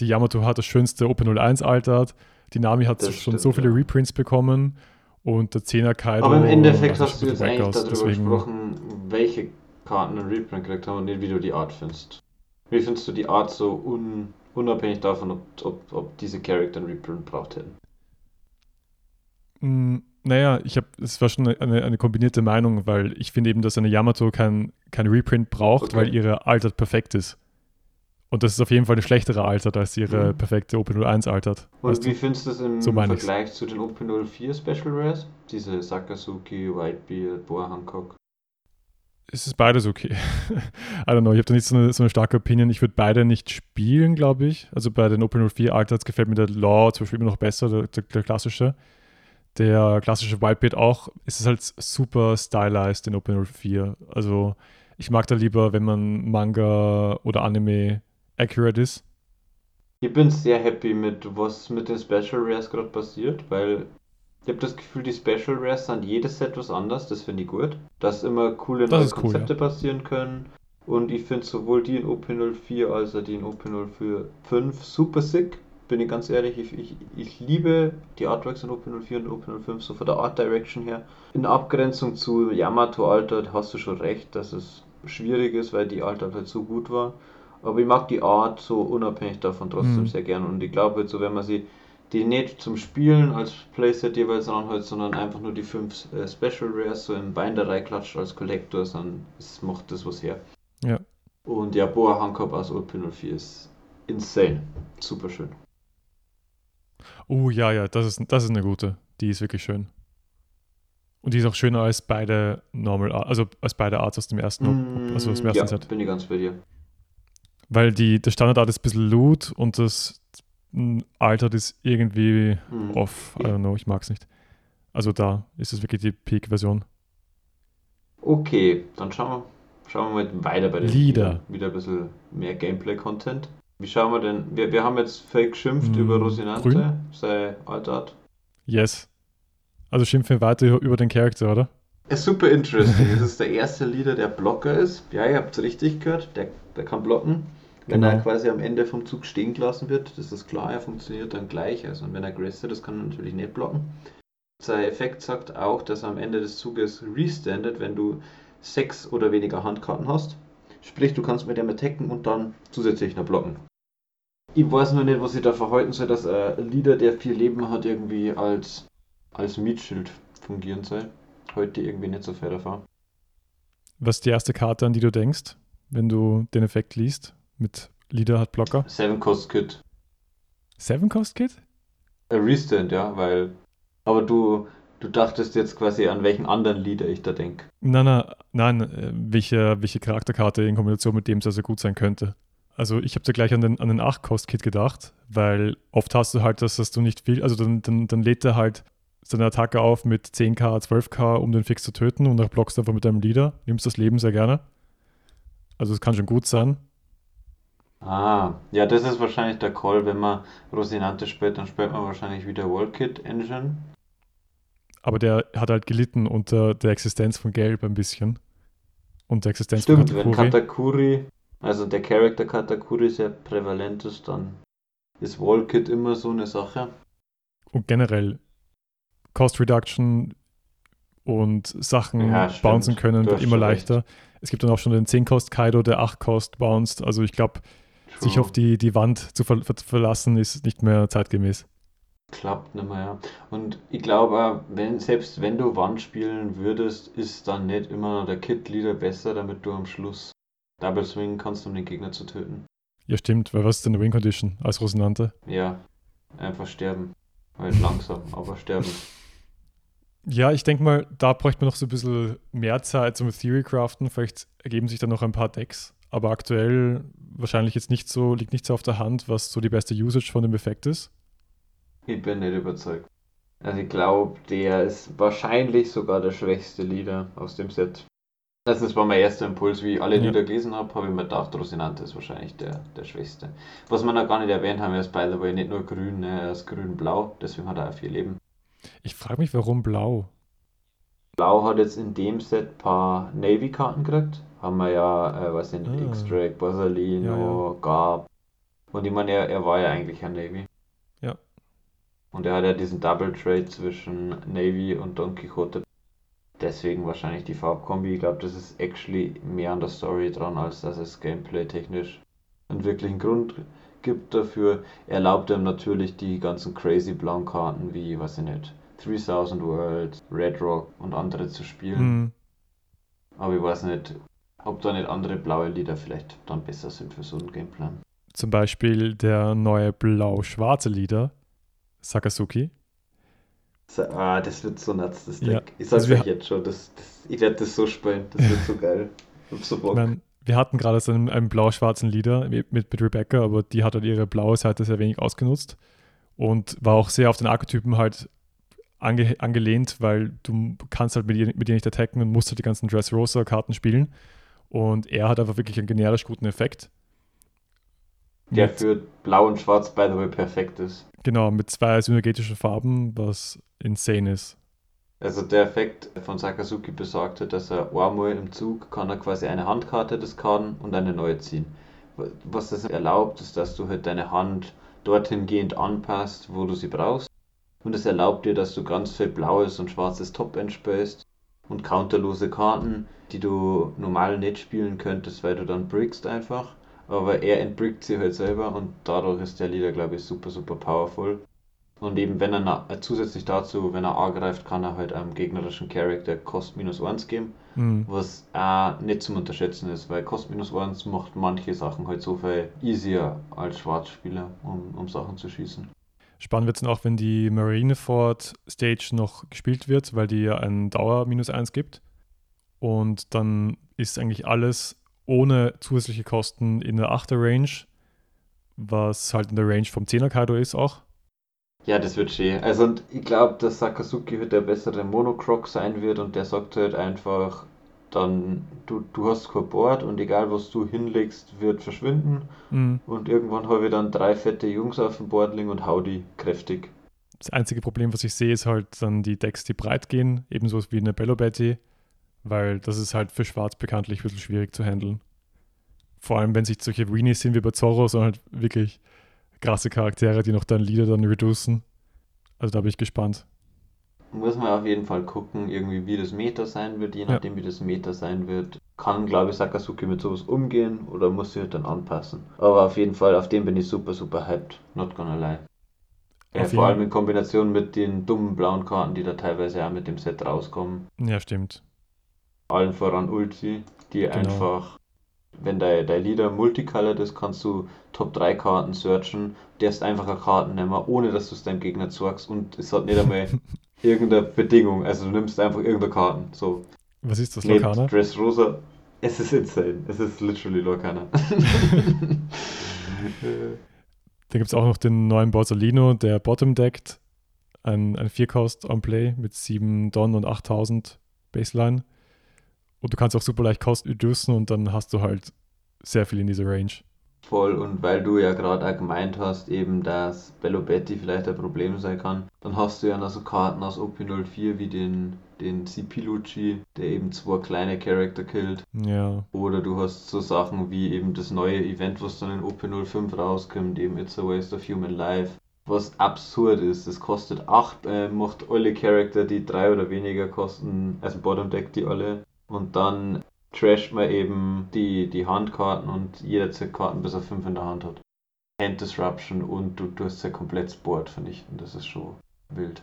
Die Yamato hat das schönste Open 01 altert. Die Nami hat das schon stimmt, so viele ja. Reprints bekommen. Und der 10er Kaido. Aber im Endeffekt hast du jetzt eigentlich aus, darüber deswegen... gesprochen, welche Karten einen Reprint gekriegt haben und nicht, wie du die Art findest. Wie findest du die Art so un unabhängig davon, ob, ob, ob diese Charakter einen Reprint braucht hätten? Mm, naja, ich habe, es war schon eine, eine, kombinierte Meinung, weil ich finde eben, dass eine Yamato kein, kein Reprint braucht, okay. weil ihre Altert perfekt ist. Und das ist auf jeden Fall eine schlechtere Altert als ihre mhm. perfekte OP01 Altert. Und wie findest du das im so Vergleich zu den OP04 Special Rares? Diese Sakazuki, Whitebeard, Boa Hancock? es ist beides okay. I don't know, ich habe da nicht so eine, so eine starke Opinion. Ich würde beide nicht spielen, glaube ich. Also bei den Open 04 Alters gefällt mir der Law zum Beispiel immer noch besser, der, der, der klassische. Der klassische Whitebeard auch. Es ist halt super stylized in Open 04. Also ich mag da lieber, wenn man Manga oder Anime accurate ist. Ich bin sehr happy mit, was mit den Special Rares gerade passiert, weil ich habe das Gefühl, die Special Rares sind jedes Set was anders, das finde ich gut. Dass immer coole neue Konzepte cool, ja. passieren können. Und ich finde sowohl die in OP04 als auch die in OP05 super sick. Bin ich ganz ehrlich, ich, ich, ich liebe die Artworks in OP04 und OP05, so von der Art Direction her. In Abgrenzung zu Yamato Alter hast du schon recht, dass es schwierig ist, weil die Alter halt so gut war. Aber ich mag die Art so unabhängig davon trotzdem mhm. sehr gern. Und ich glaube, so, wenn man sie die nicht zum Spielen als Playset jeweils anhält, sondern einfach nur die fünf äh, Special Rares so im Binderei klatscht als Collector, dann es macht das was her. Ja. Und ja, Boa Hankob aus OP04 ist insane. Super schön. Oh ja, ja, das ist, das ist eine gute. Die ist wirklich schön. Und die ist auch schöner als beide Normal also als beide Arts aus dem ersten, mm, also aus dem ersten ja, Set. bin ich ganz bei dir. Weil die, der Standardart ist ein bisschen loot und das altert ist irgendwie hm. off. I don't know, ich mag es nicht. Also da ist es wirklich die Peak-Version. Okay, dann schauen wir, schauen wir mal weiter bei den Lieder. Wieder ein bisschen mehr Gameplay-Content. Wie schauen wir denn? Wir, wir haben jetzt Fake geschimpft hm, über Rosinante, grün? sei Altart. Yes. Also schimpfen wir weiter über den Charakter, oder? Ist super interesting. das ist der erste Leader, der Blocker ist. Ja, ihr habt es richtig gehört. Der, der kann blocken. Wenn genau. er quasi am Ende vom Zug stehen gelassen wird, das ist klar, er funktioniert dann gleich. Also wenn er aggressiert, das kann er natürlich nicht blocken. Sein Effekt sagt auch, dass er am Ende des Zuges restandet, wenn du sechs oder weniger Handkarten hast. Sprich, du kannst mit dem attacken und dann zusätzlich noch blocken. Ich weiß nur nicht, was ich da verhalten soll, dass ein Leader, der vier Leben hat, irgendwie als, als Mietschild fungieren soll. Heute irgendwie nicht so fair davon. Was ist die erste Karte, an die du denkst, wenn du den Effekt liest? mit Leader hat Blocker? Seven Cost Kit. Seven Cost Kit? A Restand, ja, weil. Aber du, du dachtest jetzt quasi an welchen anderen Leader ich da denke. Nein, nein, nein, äh, welche, welche Charakterkarte in Kombination mit dem sehr, sehr gut sein könnte. Also ich habe da gleich an den, an den 8-Cost-Kit gedacht, weil oft hast du halt, dass, dass du nicht viel, also dann, dann, dann lädt er halt seine Attacke auf mit 10k, 12k, um den Fix zu töten und dann blockst du einfach mit deinem Leader, nimmst das Leben sehr gerne. Also es kann schon gut sein. Ah, ja, das ist wahrscheinlich der Call, wenn man Rosinante spielt, dann spielt man wahrscheinlich wieder Wallkit Engine. Aber der hat halt gelitten unter der Existenz von Gelb ein bisschen. Und der Existenz Stimmt, von Katakuri. wenn Katakuri, also der Charakter Katakuri sehr prävalent ist, dann ist Wallkit immer so eine Sache. Und generell Cost Reduction und Sachen ja, bouncen können wird immer leichter. Recht. Es gibt dann auch schon den 10-Cost Kaido, der 8-Cost bounced. Also ich glaube, sich auf die, die Wand zu ver verlassen, ist nicht mehr zeitgemäß. Klappt nicht mehr, ja. Und ich glaube, wenn, selbst wenn du Wand spielen würdest, ist dann nicht immer der Kit-Leader besser, damit du am Schluss Double Swing kannst, um den Gegner zu töten. Ja, stimmt, weil was ist denn eine Win Condition als Rosinante? Ja, einfach sterben. Halt langsam, aber sterben. Ja, ich denke mal, da bräuchte man noch so ein bisschen mehr Zeit zum Theory craften. Vielleicht ergeben sich da noch ein paar Decks. Aber aktuell wahrscheinlich jetzt nicht so, liegt nicht so auf der Hand, was so die beste Usage von dem Effekt ist. Ich bin nicht überzeugt. Also ich glaube, der ist wahrscheinlich sogar der schwächste Leader aus dem Set. Das war mein erster Impuls, wie ich alle ja. Lieder gelesen habe, habe ich mir gedacht, Rosinante ist wahrscheinlich der, der schwächste. Was wir noch gar nicht erwähnt haben, er ist by the way nicht nur grün, ne? er ist grün-blau, deswegen hat er auch vier Leben. Ich frage mich, warum blau? Blau hat jetzt in dem Set ein paar Navy-Karten gekriegt haben wir ja, äh, was sind ah. X-Drake, Borsalino, ja, ja. Garb. Und ich meine, er, er war ja eigentlich ein Navy. Und er hat ja diesen Double Trade zwischen Navy und Don Quixote. Deswegen wahrscheinlich die Farbkombi. Ich glaube, das ist actually mehr an der Story dran, als dass es gameplay-technisch einen wirklichen Grund gibt dafür. Erlaubt ihm natürlich die ganzen crazy blauen Karten wie, was ich nicht, 3000 Worlds, Red Rock und andere zu spielen. Mhm. Aber ich weiß nicht, ob da nicht andere blaue Lieder vielleicht dann besser sind für so einen Gameplan. Zum Beispiel der neue blau-schwarze Lieder, Sakazuki. So, ah, das wird so nuts, das Deck. Ja. Ich sag's also euch jetzt schon, das, das, ich werde das so spielen, das wird so geil. Ich hab so Bock. Man, wir hatten gerade so einen, einen blau-schwarzen Leader mit, mit Rebecca, aber die hat halt ihre blaue Seite sehr wenig ausgenutzt und war auch sehr auf den Archetypen halt ange, angelehnt, weil du kannst halt mit ihr, mit ihr nicht attacken und musst halt die ganzen Dressrosa-Karten spielen. Und er hat einfach wirklich einen generisch guten Effekt. Der mit, für Blau und Schwarz, by the way, perfekt ist. Genau, mit zwei synergetischen Farben, was insane ist. Also der Effekt von Sakazuki besagte, dass er einmal im Zug kann er quasi eine Handkarte diskarden und eine neue ziehen. Was das erlaubt, ist, dass du halt deine Hand dorthin gehend anpasst, wo du sie brauchst. Und es erlaubt dir, dass du ganz viel blaues und schwarzes Top-End spielst und counterlose Karten, die du normal nicht spielen könntest, weil du dann brickst einfach. Aber er entbrickt sie halt selber und dadurch ist der Leader, glaube ich, super, super powerful. Und eben, wenn er äh, zusätzlich dazu, wenn er A greift, kann er halt einem gegnerischen Charakter Cost minus 1 geben, mhm. was auch nicht zum Unterschätzen ist, weil Cost minus 1 macht manche Sachen halt so viel easier als Schwarzspieler, um, um Sachen zu schießen. Spannend wird es auch, wenn die Marineford Stage noch gespielt wird, weil die ja einen Dauer minus 1 gibt. Und dann ist eigentlich alles ohne zusätzliche Kosten in der 8er Range, was halt in der Range vom 10er Kaido ist auch. Ja, das wird schön. Also und ich glaube, dass Sakazuki halt der bessere Monocroc sein wird und der sagt halt einfach, dann du, du hast kein Board und egal was du hinlegst, wird verschwinden. Mhm. Und irgendwann habe ich dann drei fette Jungs auf dem Board liegen und hau die kräftig. Das einzige Problem, was ich sehe, ist halt dann die Decks, die breit gehen, ebenso wie eine Bello Betty, weil das ist halt für Schwarz bekanntlich ein bisschen schwierig zu handeln. Vor allem, wenn sich solche Weenies sind wie bei Zorro, sondern halt wirklich krasse Charaktere, die noch dann Lieder dann reducen. Also da bin ich gespannt. Muss man auf jeden Fall gucken, irgendwie wie das Meta sein wird, je nachdem ja. wie das Meta sein wird. Kann, glaube ich, Sakazuki mit sowas umgehen oder muss sich halt dann anpassen. Aber auf jeden Fall, auf den bin ich super, super hyped. Not gonna lie. Ja, vor allem in Kombination mit den dummen blauen Karten, die da teilweise auch mit dem Set rauskommen. Ja, stimmt. Allen voran Ulti, die genau. einfach wenn dein, dein Leader multicolored ist, kannst du Top 3 Karten searchen, darfst einfach eine Karten nehmen, ohne dass du es deinem Gegner zeigst und es hat nicht einmal irgendeine Bedingung. Also du nimmst einfach irgendeine Karten. So. Was ist das, Locana? Dress Rosa. Es ist insane. Es ist literally Locana. Dann gibt es auch noch den neuen Borsalino, der Bottom deckt. Ein, ein 4-Cost on Play mit 7 Don und 8000 Baseline. Und du kannst auch super leicht Kosten reducen und dann hast du halt sehr viel in dieser Range. Voll, und weil du ja gerade auch gemeint hast, eben, dass Bello Betty vielleicht ein Problem sein kann, dann hast du ja noch so Karten aus OP04 wie den, den Cipilucci, der eben zwei kleine Charakter killt. Ja. Oder du hast so Sachen wie eben das neue Event, was dann in OP05 rauskommt, eben It's a Waste of Human Life. Was absurd ist, das kostet 8, äh, macht alle Charakter, die drei oder weniger kosten, also Bottom Deck die alle und dann trasht man eben die, die Handkarten und jeder zieht Karten bis er 5 in der Hand hat. Hand Disruption und du, du hast ja komplett das Board vernichten. Das ist schon wild.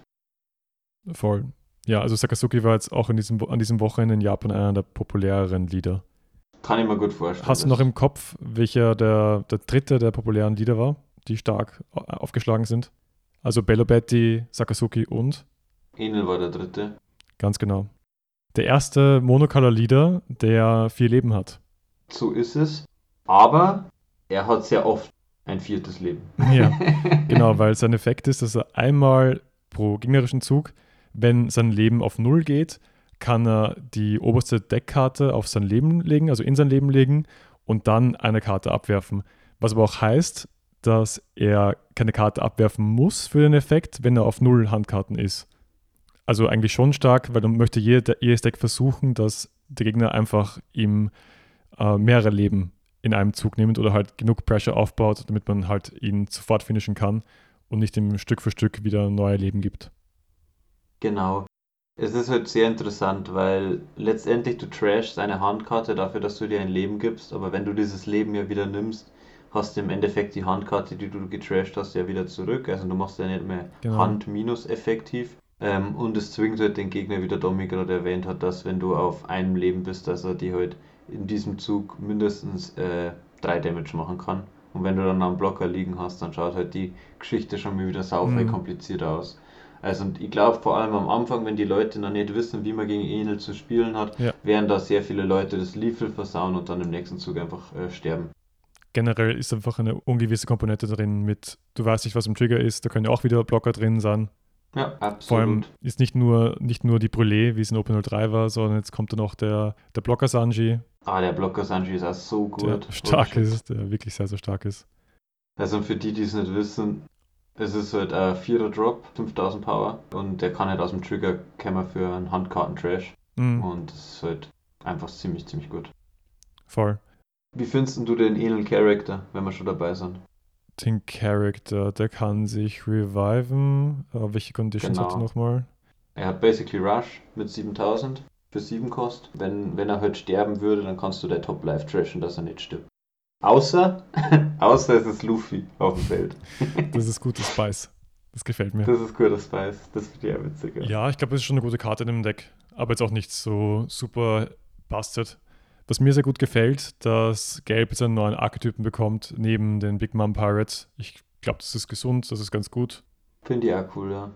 Voll. Ja, also Sakazuki war jetzt auch in diesem, an diesem Wochenende in Japan einer der populäreren Lieder. Kann ich mir gut vorstellen. Hast du noch im Kopf, welcher der, der dritte der populären Lieder war, die stark aufgeschlagen sind? Also Bello Betty, Sakazuki und? Enel war der dritte. Ganz genau der erste Monocolor-Leader, der vier Leben hat. So ist es. Aber er hat sehr oft ein viertes Leben. Ja, genau, weil sein Effekt ist, dass er einmal pro gegnerischen Zug, wenn sein Leben auf Null geht, kann er die oberste Deckkarte auf sein Leben legen, also in sein Leben legen und dann eine Karte abwerfen. Was aber auch heißt, dass er keine Karte abwerfen muss für den Effekt, wenn er auf Null Handkarten ist also eigentlich schon stark, weil dann möchte jeder, jedes Deck versuchen, dass der Gegner einfach ihm äh, mehrere Leben in einem Zug nimmt oder halt genug Pressure aufbaut, damit man halt ihn sofort finishen kann und nicht ihm Stück für Stück wieder neue Leben gibt. Genau. Es ist halt sehr interessant, weil letztendlich du trashst eine Handkarte dafür, dass du dir ein Leben gibst, aber wenn du dieses Leben ja wieder nimmst, hast du im Endeffekt die Handkarte, die du getrashed hast, ja wieder zurück. Also du machst ja nicht mehr genau. Hand minus effektiv, ähm, und es zwingt halt den Gegner, wie der Domi gerade erwähnt hat, dass wenn du auf einem Leben bist, dass er die halt in diesem Zug mindestens äh, drei Damage machen kann. Und wenn du dann einen Blocker liegen hast, dann schaut halt die Geschichte schon mal wieder sau mhm. komplizierter aus. Also ich glaube vor allem am Anfang, wenn die Leute noch nicht wissen, wie man gegen Enel zu spielen hat, ja. werden da sehr viele Leute das Lethal versauen und dann im nächsten Zug einfach äh, sterben. Generell ist einfach eine ungewisse Komponente drin mit, du weißt nicht, was im Trigger ist, da können ja auch wieder Blocker drin sein. Ja, absolut. Vor allem ist nicht nur, nicht nur die Brûlé, wie es in Open 03 war, sondern jetzt kommt dann noch der, der Blocker Sanji. Ah, der Blocker Sanji ist auch so gut. Der stark ist, der wirklich sehr, sehr stark ist. Also für die, die es nicht wissen, es ist halt ein vierer Drop, 5000 Power und der kann halt aus dem Trigger kommen für einen Handkarten-Trash. Mhm. Und das ist halt einfach ziemlich, ziemlich gut. Voll. Wie findest du den Enel Character, wenn wir schon dabei sind? Den Character, der kann sich reviven. Uh, welche Conditions genau. hat er nochmal? Er hat basically Rush mit 7000 für 7 Kost. Wenn, wenn er halt sterben würde, dann kannst du der Top Life trashen, dass er nicht stirbt. Außer, außer es ist Luffy auf dem Feld. das ist gutes Spice. Das gefällt mir. Das ist guter Spice. Das finde ich ja witzig. Ja, ich glaube, das ist schon eine gute Karte in dem Deck. Aber jetzt auch nicht so super busted. Was mir sehr gut gefällt, dass Gelb jetzt einen neuen Archetypen bekommt, neben den Big Mom Pirates. Ich glaube, das ist gesund, das ist ganz gut. Finde ich auch cool, ja.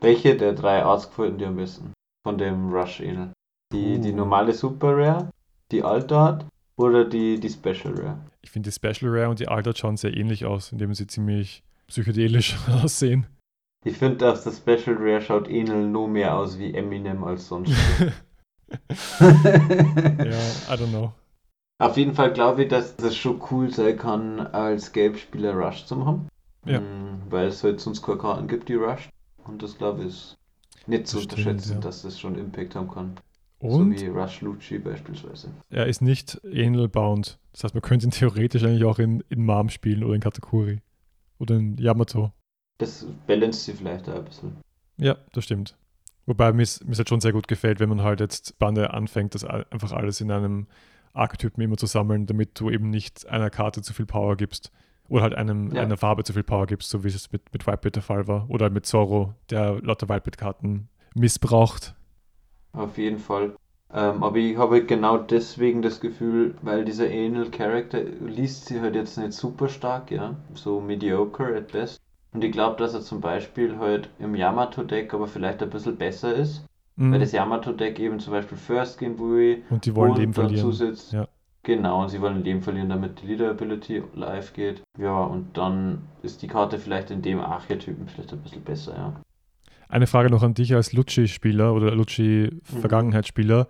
Welche der drei Arts gefallen dir am besten? Von dem Rush Enel? Die, uh. die normale Super Rare, die Alte Art oder die, die Special Rare? Ich finde die Special Rare und die Alte Art schauen sehr ähnlich aus, indem sie ziemlich psychedelisch aussehen. Ich finde, dass das Special Rare schaut Enel nur mehr aus wie Eminem als sonst. ja, I don't know. Auf jeden Fall glaube ich, dass es schon cool sein kann, als Gelbspieler Rush zu haben. Ja. Mm, weil es halt sonst keine Karten gibt, die Rush. Und das glaube ich ist nicht zu unterschätzen, ja. dass das schon Impact haben kann. Und so wie Rush Lucci beispielsweise. Er ist nicht Enel-bound. Das heißt, man könnte ihn theoretisch eigentlich auch in, in Marm spielen oder in Katakuri. Oder in Yamato. Das balanced sie vielleicht auch ein bisschen. Ja, das stimmt. Wobei mir es halt schon sehr gut gefällt, wenn man halt jetzt Bande anfängt, das einfach alles in einem Archetypen immer zu sammeln, damit du eben nicht einer Karte zu viel Power gibst. Oder halt einem, ja. einer Farbe zu viel Power gibst, so wie es mit, mit Whitebit der Fall war. Oder mit Zorro, der lauter Whitebit-Karten missbraucht. Auf jeden Fall. Ähm, aber ich habe genau deswegen das Gefühl, weil dieser Anal Character liest sie halt jetzt nicht super stark, ja. So mediocre at best. Und ich glaube, dass er zum Beispiel halt im Yamato-Deck aber vielleicht ein bisschen besser ist. Mhm. Weil das Yamato-Deck eben zum Beispiel First Game Wui und die wollen und Leben verlieren. Sitzt. Ja. Genau, und sie wollen Leben verlieren, damit die Leader Ability live geht. Ja, und dann ist die Karte vielleicht in dem Archetypen vielleicht ein bisschen besser, ja. Eine Frage noch an dich als Lucci-Spieler oder Lucci-Vergangenheitsspieler.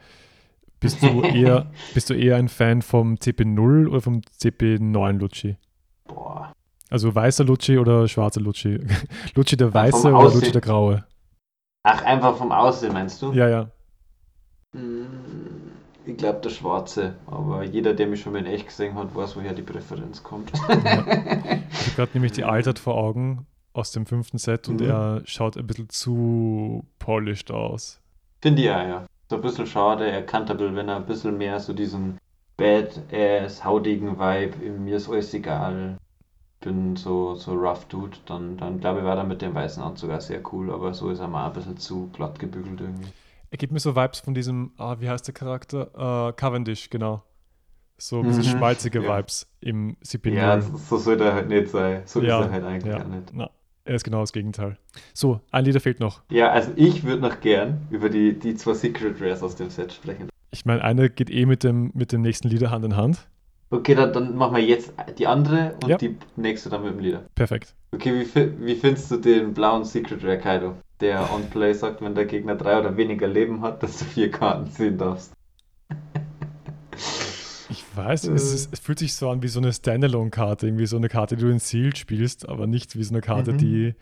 Bist du eher, bist du eher ein Fan vom CP0 oder vom CP9 Lucci? Also weißer Lucci oder schwarzer Lucci? Lucci der weiße oder Lucci der graue? Ach, einfach vom Aussehen meinst du? Ja, ja. Hm, ich glaube der schwarze, aber jeder, der mich schon mal in echt gesehen hat, weiß, woher die Präferenz kommt. Ja. Ich habe gerade nämlich die Altert vor Augen aus dem fünften Set und mhm. er schaut ein bisschen zu polished aus. Finde ich ja, ja. So ein bisschen schade, er erkannable, wenn er ein bisschen mehr so diesen Badass, hautigen Vibe, mir ist alles egal, bin so, so rough Dude, dann, dann glaube ich, war er mit dem weißen Anzug auch sehr cool, aber so ist er mal ein bisschen zu glatt gebügelt irgendwie. Er gibt mir so Vibes von diesem, ah, wie heißt der Charakter? Uh, Cavendish, genau. So ein bisschen mhm, schmalzige ja. Vibes im CP0. Ja, so soll er halt nicht sein. So ja, ist er halt eigentlich ja. nicht. Na, er ist genau das Gegenteil. So, ein Lieder fehlt noch. Ja, also ich würde noch gern über die, die zwei Secret Rares aus dem Set sprechen. Ich meine, eine geht eh mit dem, mit dem nächsten Lieder Hand in Hand. Okay, dann, dann machen wir jetzt die andere und ja. die nächste dann mit dem Lieder. Perfekt. Okay, wie, wie findest du den blauen Secret Rare Kaido, der on Play sagt, wenn der Gegner drei oder weniger Leben hat, dass du vier Karten ziehen darfst? Ich weiß, es, ist, es, fühlt sich so an wie so eine Standalone-Karte, irgendwie so eine Karte, die du in Sealed spielst, aber nicht wie so eine Karte, mhm. die,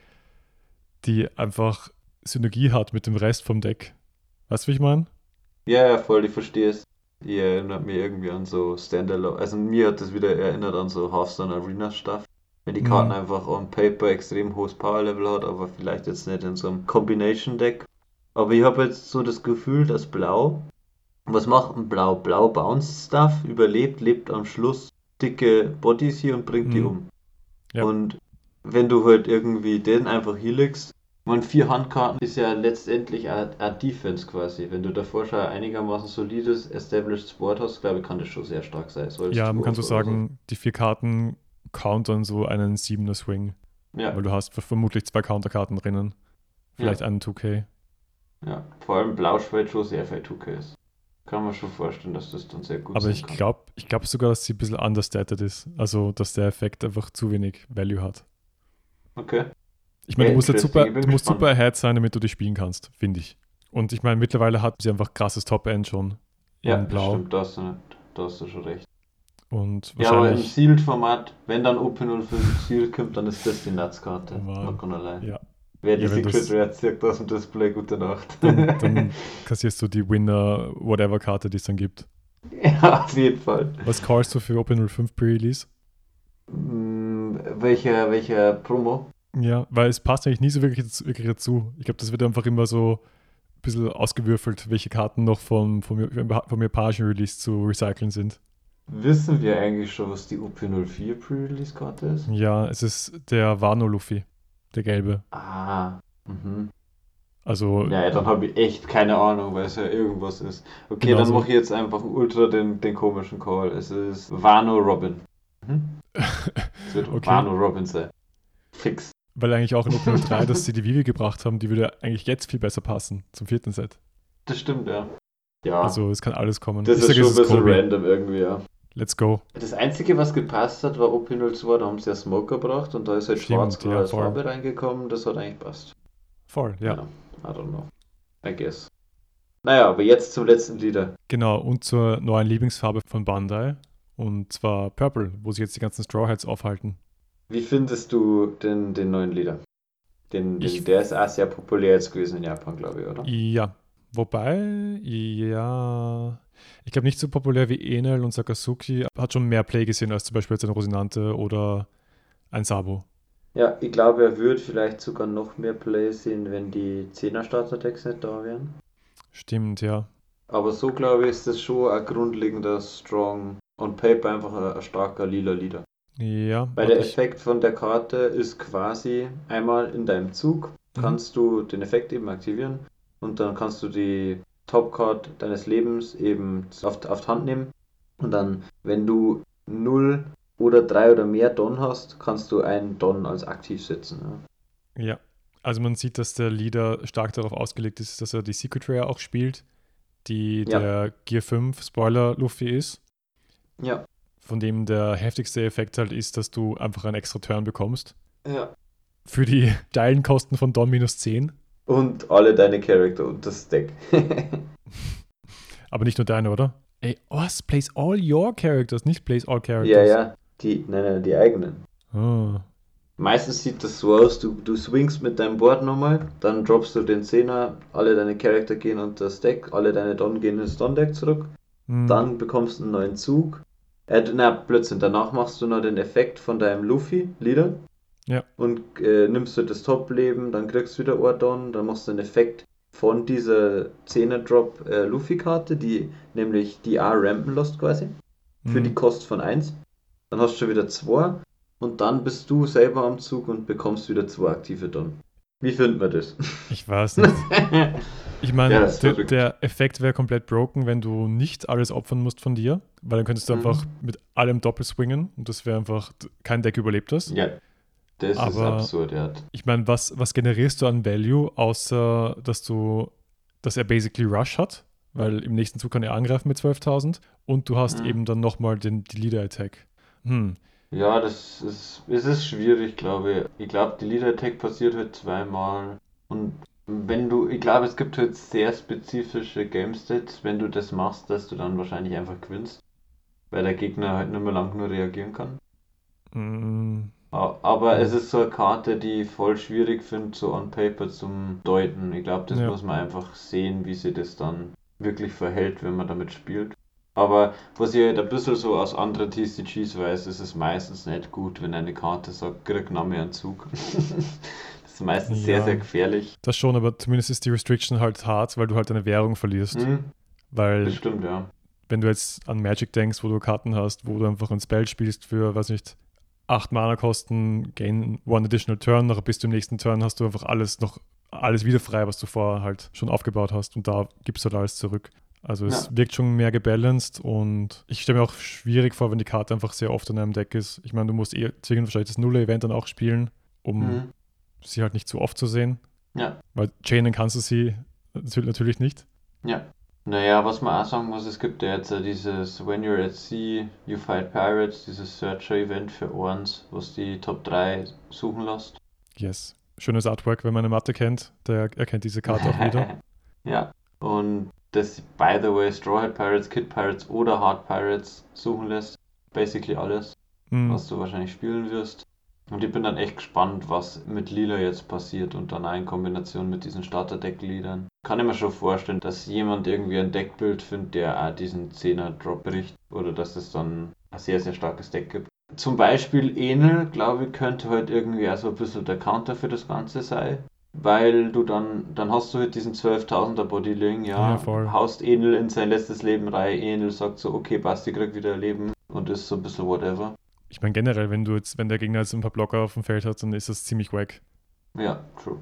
die einfach Synergie hat mit dem Rest vom Deck. Weißt du, wie ich meine? Ja, ja, voll, ich verstehe es. Die erinnert mich irgendwie an so Standalone. Also mir hat das wieder erinnert an so Hearthstone Arena Stuff. Wenn die Karten mhm. einfach on Paper extrem hohes Power Level hat, aber vielleicht jetzt nicht in so einem Combination Deck. Aber ich habe jetzt so das Gefühl, dass Blau. Was macht ein Blau? Blau Bounce Stuff, überlebt, lebt am Schluss dicke Bodies hier und bringt mhm. die um. Ja. Und wenn du halt irgendwie den einfach helixst, und vier Handkarten ist ja letztendlich eine Defense quasi. Wenn du davor schon einigermaßen solides Established Sport hast, glaube ich, kann das schon sehr stark sein. Ja, man kann so sagen, so. die vier Karten countern so einen siebener Swing. Ja. Weil du hast vermutlich zwei Counterkarten drinnen. vielleicht ja. einen 2K. Ja, vor allem Blau-Schweiz schon sehr viel 2K ist. Kann man schon vorstellen, dass das dann sehr gut ist. Aber ich glaube ich glaub sogar, dass sie ein bisschen understated ist. Also, dass der Effekt einfach zu wenig Value hat. Okay. Ich meine, du musst, super, du musst super ahead sein, damit du die spielen kannst, finde ich. Und ich meine, mittlerweile hat sie einfach krasses Top-End schon. Ja, Blau. stimmt, da hast, du nicht, da hast du schon recht. Und ja, aber im Sealed-Format, wenn dann OP05 Sealed kommt, dann ist das die Netzkarte. Not gonna lie. Ja. Wer die ja, Secret Rare zirkt aus dem Display, gute Nacht. Dann, dann kassierst du die Winner-Whatever-Karte, die es dann gibt. Ja, auf jeden Fall. Was callst du für OP05 Pre-Release? Hm, welcher, welcher Promo? Ja, weil es passt eigentlich nie so wirklich, wirklich dazu. Ich glaube, das wird einfach immer so ein bisschen ausgewürfelt, welche Karten noch vom, vom, vom japanischen Release zu recyceln sind. Wissen wir eigentlich schon, was die OP04 Pre-Release-Karte ist? Ja, es ist der Wano Luffy, der gelbe. Ah, mhm. Also. Ja, dann habe ich echt keine Ahnung, weil es ja irgendwas ist. Okay, genau dann so. mache ich jetzt einfach ultra den, den komischen Call. Es ist Wano Robin. Mhm. es wird okay. Wano Robin sein. Fix. Weil eigentlich auch in OP03, dass sie die Vivi gebracht haben, die würde eigentlich jetzt viel besser passen zum vierten Set. Das stimmt, ja. Ja. Also es kann alles kommen. Das ich ist schon ein bisschen Kobe. random irgendwie, ja. Let's go. Das Einzige, was gepasst hat, war OP02, da haben sie ja Smoker gebracht und da ist halt schwarz ja, als Farbe reingekommen, das hat eigentlich passt. Voll, ja. ja. I don't know. I guess. Naja, aber jetzt zum letzten Lieder. Genau, und zur neuen Lieblingsfarbe von Bandai. Und zwar Purple, wo sich jetzt die ganzen Straw Hats aufhalten. Wie findest du den, den neuen Lieder? Den, den, der ist auch sehr populär jetzt gewesen in Japan, glaube ich, oder? Ja, Wobei, ja, ich glaube nicht so populär wie Enel und Sakazuki, hat schon mehr Play gesehen als zum Beispiel jetzt ein Rosinante oder ein Sabo. Ja, ich glaube, er würde vielleicht sogar noch mehr Play sehen, wenn die 10er Starter-Decks nicht da wären. Stimmt, ja. Aber so glaube ich, ist das schon ein grundlegender Strong on Paper einfach ein, ein starker lila Leader. Ja. Weil der Effekt von der Karte ist quasi einmal in deinem Zug mhm. kannst du den Effekt eben aktivieren und dann kannst du die Topcard deines Lebens eben auf, auf die Hand nehmen und dann, wenn du 0 oder 3 oder mehr Don hast, kannst du einen Don als aktiv setzen. Ja. ja. also man sieht, dass der Leader stark darauf ausgelegt ist, dass er die Secret Rare auch spielt, die ja. der Gear 5 Spoiler Luffy ist. Ja. Von dem der heftigste Effekt halt ist, dass du einfach einen extra Turn bekommst. Ja. Für die steilen Kosten von Don minus 10. Und alle deine Charakter und das Deck. Aber nicht nur deine, oder? Ey, was? Plays all your characters, nicht plays all characters. Ja, ja. Die, nein, nein, die eigenen. Oh. Meistens sieht das so aus, du, du swingst mit deinem Board nochmal, dann droppst du den Zehner, alle deine Charakter gehen unter das Deck, alle deine Don gehen ins Don-Deck zurück, hm. dann bekommst du einen neuen Zug. Äh, na, Blödsinn, danach machst du noch den Effekt von deinem Luffy-Leader. Ja. Und äh, nimmst du das Top-Leben, dann kriegst du wieder Ordon, dann machst du einen Effekt von dieser 10er Drop äh, Luffy-Karte, die nämlich die A rampen lässt quasi. Für mhm. die Kost von 1. Dann hast du schon wieder 2 und dann bist du selber am Zug und bekommst wieder 2 aktive Don. Wie finden wir das? Ich weiß nicht. Ich meine, ja, der, der, Effekt wäre komplett broken, wenn du nicht alles opfern musst von dir, weil dann könntest du mhm. einfach mit allem doppelt swingen und das wäre einfach kein Deck überlebt das. Ja. Das Aber ist absurd, ja. Ich meine, was, was generierst du an Value, außer dass du, dass er basically Rush hat, weil im nächsten Zug kann er angreifen mit 12.000 und du hast mhm. eben dann nochmal den die Leader Attack. Hm. Ja, das ist, es ist schwierig, glaube ich. Ich glaube, die Leader Attack passiert halt zweimal und wenn du, ich glaube, es gibt halt sehr spezifische Game Stats, wenn du das machst, dass du dann wahrscheinlich einfach gewinnst, weil der Gegner halt nicht mehr lang nur reagieren kann. Mm. Aber es ist so eine Karte, die ich voll schwierig finde, so on paper zum Deuten. Ich glaube, das ja. muss man einfach sehen, wie sie das dann wirklich verhält, wenn man damit spielt. Aber was ich halt ein bisschen so aus anderen TCGs weiß, ist es meistens nicht gut, wenn eine Karte sagt, krieg Name einen Zug. das ist meistens ja, sehr, sehr gefährlich. Das schon, aber zumindest ist die Restriction halt hart, weil du halt eine Währung verlierst. Mhm. Weil, das stimmt, ja. Wenn du jetzt an Magic denkst, wo du Karten hast, wo du einfach ein Spell spielst für, weiß nicht, 8 Mana kosten, gain one additional turn, noch bis zum nächsten Turn hast du einfach alles noch, alles wieder frei, was du vorher halt schon aufgebaut hast und da gibst du halt alles zurück. Also es ja. wirkt schon mehr gebalanced und ich stelle mir auch schwierig vor, wenn die Karte einfach sehr oft in einem Deck ist. Ich meine, du musst eh zwingend wahrscheinlich das Nuller-Event dann auch spielen, um mhm. sie halt nicht zu oft zu sehen. Ja. Weil chainen kannst du sie natürlich nicht. Ja. Naja, was man auch sagen muss, es gibt ja jetzt dieses When You're at Sea, You Fight Pirates, dieses Searcher-Event für Orns, was die Top 3 suchen lässt. Yes. Schönes Artwork, wenn man eine Mathe kennt, der erkennt diese Karte auch wieder. ja, und das, by the way, Straw Hat Pirates, Kid Pirates oder Hard Pirates suchen lässt. Basically alles, mhm. was du wahrscheinlich spielen wirst. Und ich bin dann echt gespannt, was mit Lila jetzt passiert und dann auch in Kombination mit diesen Starter-Deck-Liedern. Kann ich mir schon vorstellen, dass jemand irgendwie ein Deckbild findet, der auch diesen 10er-Drop bricht oder dass es dann ein sehr, sehr starkes Deck gibt. Zum Beispiel Enel, glaube ich, könnte halt irgendwie auch so ein bisschen der Counter für das Ganze sein. Weil du dann, dann hast du halt diesen 12.000er Bodyling, ja, ja haust Enel in sein letztes Leben rein, Enel sagt so, okay, Basti kriegt wieder Leben und ist so ein bisschen whatever. Ich meine generell, wenn du jetzt, wenn der Gegner jetzt ein paar Blocker auf dem Feld hat, dann ist das ziemlich wack. Ja, true.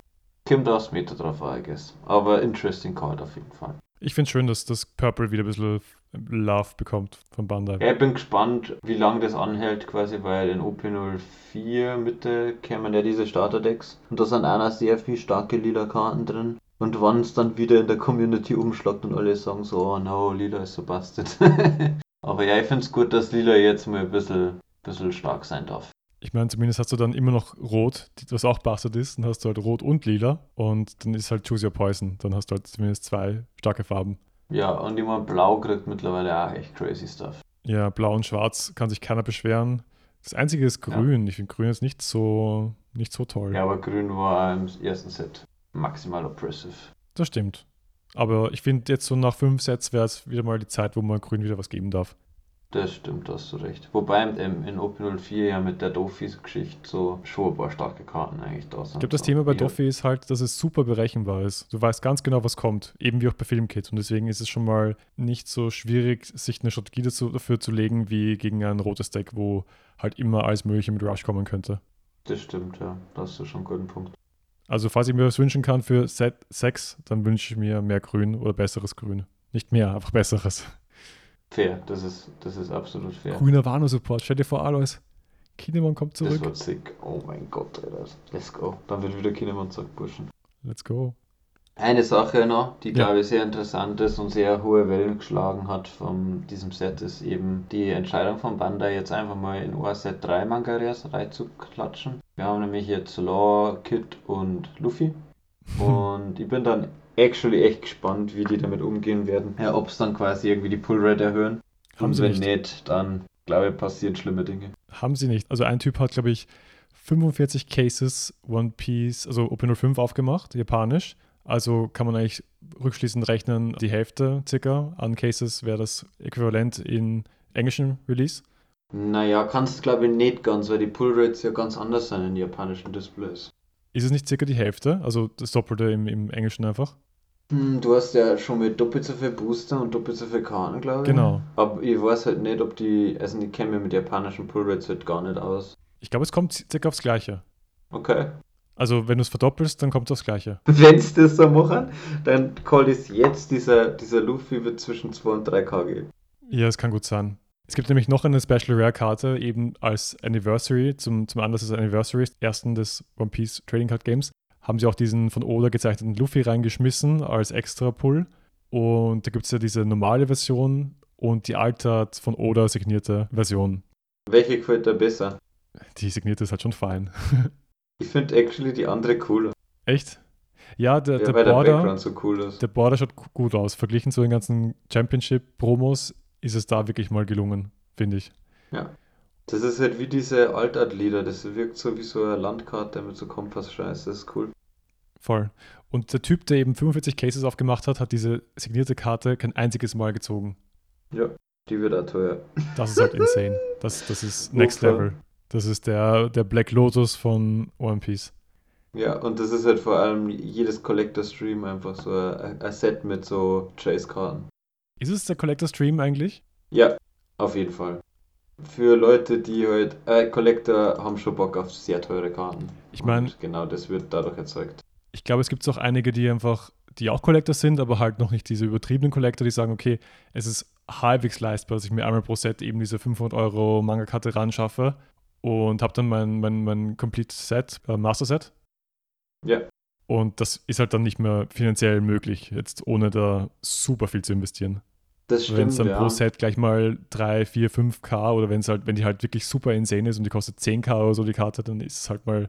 Kommt aufs Meter drauf I guess. Aber interesting card auf jeden Fall. Ich finde schön, dass das Purple wieder ein bisschen Love bekommt von Bandai. Ja, ich bin gespannt, wie lange das anhält, quasi, weil in OP04 Mitte kämen ja diese Starterdecks und da sind einer sehr viel starke lila Karten drin. Und wann es dann wieder in der Community umschlagt und alle sagen so, oh no, Lila ist so busted. Aber ja, ich finde es gut, dass Lila jetzt mal ein bisschen bisschen stark sein darf. Ich meine, zumindest hast du dann immer noch Rot, was auch bastard ist. Dann hast du halt Rot und Lila. Und dann ist halt Choose Your Poison. Dann hast du halt zumindest zwei starke Farben. Ja, und jemand Blau kriegt mittlerweile auch echt crazy Stuff. Ja, Blau und Schwarz kann sich keiner beschweren. Das Einzige ist Grün. Ja. Ich finde Grün ist nicht so, nicht so toll. Ja, aber Grün war im ersten Set maximal oppressive. Das stimmt. Aber ich finde jetzt so nach fünf Sets wäre es wieder mal die Zeit, wo man Grün wieder was geben darf. Das stimmt, hast du recht. Wobei ähm, in OP04 ja mit der Doffis-Geschichte so schon ein paar starke Karten eigentlich da sind. Ich glaube, das Thema bei Doffy ist halt, dass es super berechenbar ist. Du weißt ganz genau, was kommt, eben wie auch bei Filmkit. Und deswegen ist es schon mal nicht so schwierig, sich eine Strategie dazu, dafür zu legen, wie gegen ein rotes Deck, wo halt immer alles Mögliche mit Rush kommen könnte. Das stimmt, ja. Da hast du schon einen guten Punkt. Also, falls ich mir was wünschen kann für Set 6, dann wünsche ich mir mehr Grün oder besseres Grün. Nicht mehr, einfach besseres. Fair, das ist, das ist absolut fair. Grüner Wano-Support, stell dir vor, Alois. Kinemann kommt zurück. Das wird sick. Oh mein Gott, Alter. Let's go. Dann wird wieder Kinemann zurückpushen. Let's go. Eine Sache noch, die ja. glaube ich sehr interessant ist und sehr hohe Wellen geschlagen hat von diesem Set, ist eben die Entscheidung von Bandai jetzt einfach mal in ORZ 3 Mangarias reinzuklatschen. Wir haben nämlich jetzt Law, Kid und Luffy. Und ich bin dann actually echt gespannt, wie die damit umgehen werden. Ja, ob es dann quasi irgendwie die Pullrate erhöhen. Haben Und sie wenn nicht. nicht, dann glaube ich, passieren schlimme Dinge. Haben sie nicht. Also ein Typ hat, glaube ich, 45 Cases One Piece, also OP05 aufgemacht, japanisch. Also kann man eigentlich rückschließend rechnen, die Hälfte circa an Cases wäre das äquivalent in englischen Release. Naja, kannst du glaube ich nicht ganz, weil die Pullrates ja ganz anders sind in japanischen Displays. Ist es nicht circa die Hälfte? Also das Doppelte im, im Englischen einfach? Hm, du hast ja schon mit doppelt so viel Booster und doppelt so viel Karten, glaube ich. Genau. Aber ich weiß halt nicht, ob die, also ich kenne mich mit japanischen Pullrates halt gar nicht aus. Ich glaube, es kommt circa aufs Gleiche. Okay. Also, wenn du es verdoppelst, dann kommt es aufs Gleiche. Wenn es das so machen, dann call es jetzt, dieser, dieser Luffy wird zwischen 2 und 3k gehen. Ja, es kann gut sein. Es gibt nämlich noch eine Special Rare Karte, eben als Anniversary, zum, zum Anlass des Anniversary, ersten des One Piece Trading Card Games, haben sie auch diesen von Oda gezeichneten Luffy reingeschmissen als extra Pull. Und da gibt es ja diese normale Version und die altert von Oda signierte Version. Welche gefällt dir besser? Die signierte ist halt schon fein. ich finde actually die andere cooler. Echt? Ja, der, ja, der Border, der, so cool der Border schaut gut aus. Verglichen zu den ganzen Championship-Promos ist es da wirklich mal gelungen, finde ich. Ja. Das ist halt wie diese Altart-Lieder, das wirkt so wie so eine Landkarte mit so Kompass-Scheiß, das ist cool. Voll. Und der Typ, der eben 45 Cases aufgemacht hat, hat diese signierte Karte kein einziges Mal gezogen. Ja, die wird auch teuer. Das ist halt insane. Das, das ist Next Level. Das ist der, der Black Lotus von One Piece. Ja, und das ist halt vor allem jedes Collector-Stream einfach so ein, ein Set mit so Chase-Karten. Ist es der Collector Stream eigentlich? Ja, auf jeden Fall. Für Leute, die halt, äh, Collector haben schon Bock auf sehr teure Karten. Ich meine, genau das wird dadurch erzeugt. Ich glaube, es gibt auch einige, die einfach, die auch Collector sind, aber halt noch nicht diese übertriebenen Collector, die sagen, okay, es ist halbwegs leistbar, dass ich mir einmal pro Set eben diese 500 Euro Manga-Karte ran schaffe und habe dann mein, mein, mein Complete Set, äh, Master Set. Ja. Und das ist halt dann nicht mehr finanziell möglich, jetzt ohne da super viel zu investieren. Das stimmt. Wenn es dann ja. pro Set gleich mal 3, 4, 5K oder wenn es halt, wenn die halt wirklich super insane ist und die kostet 10K oder so die Karte, dann ist es halt mal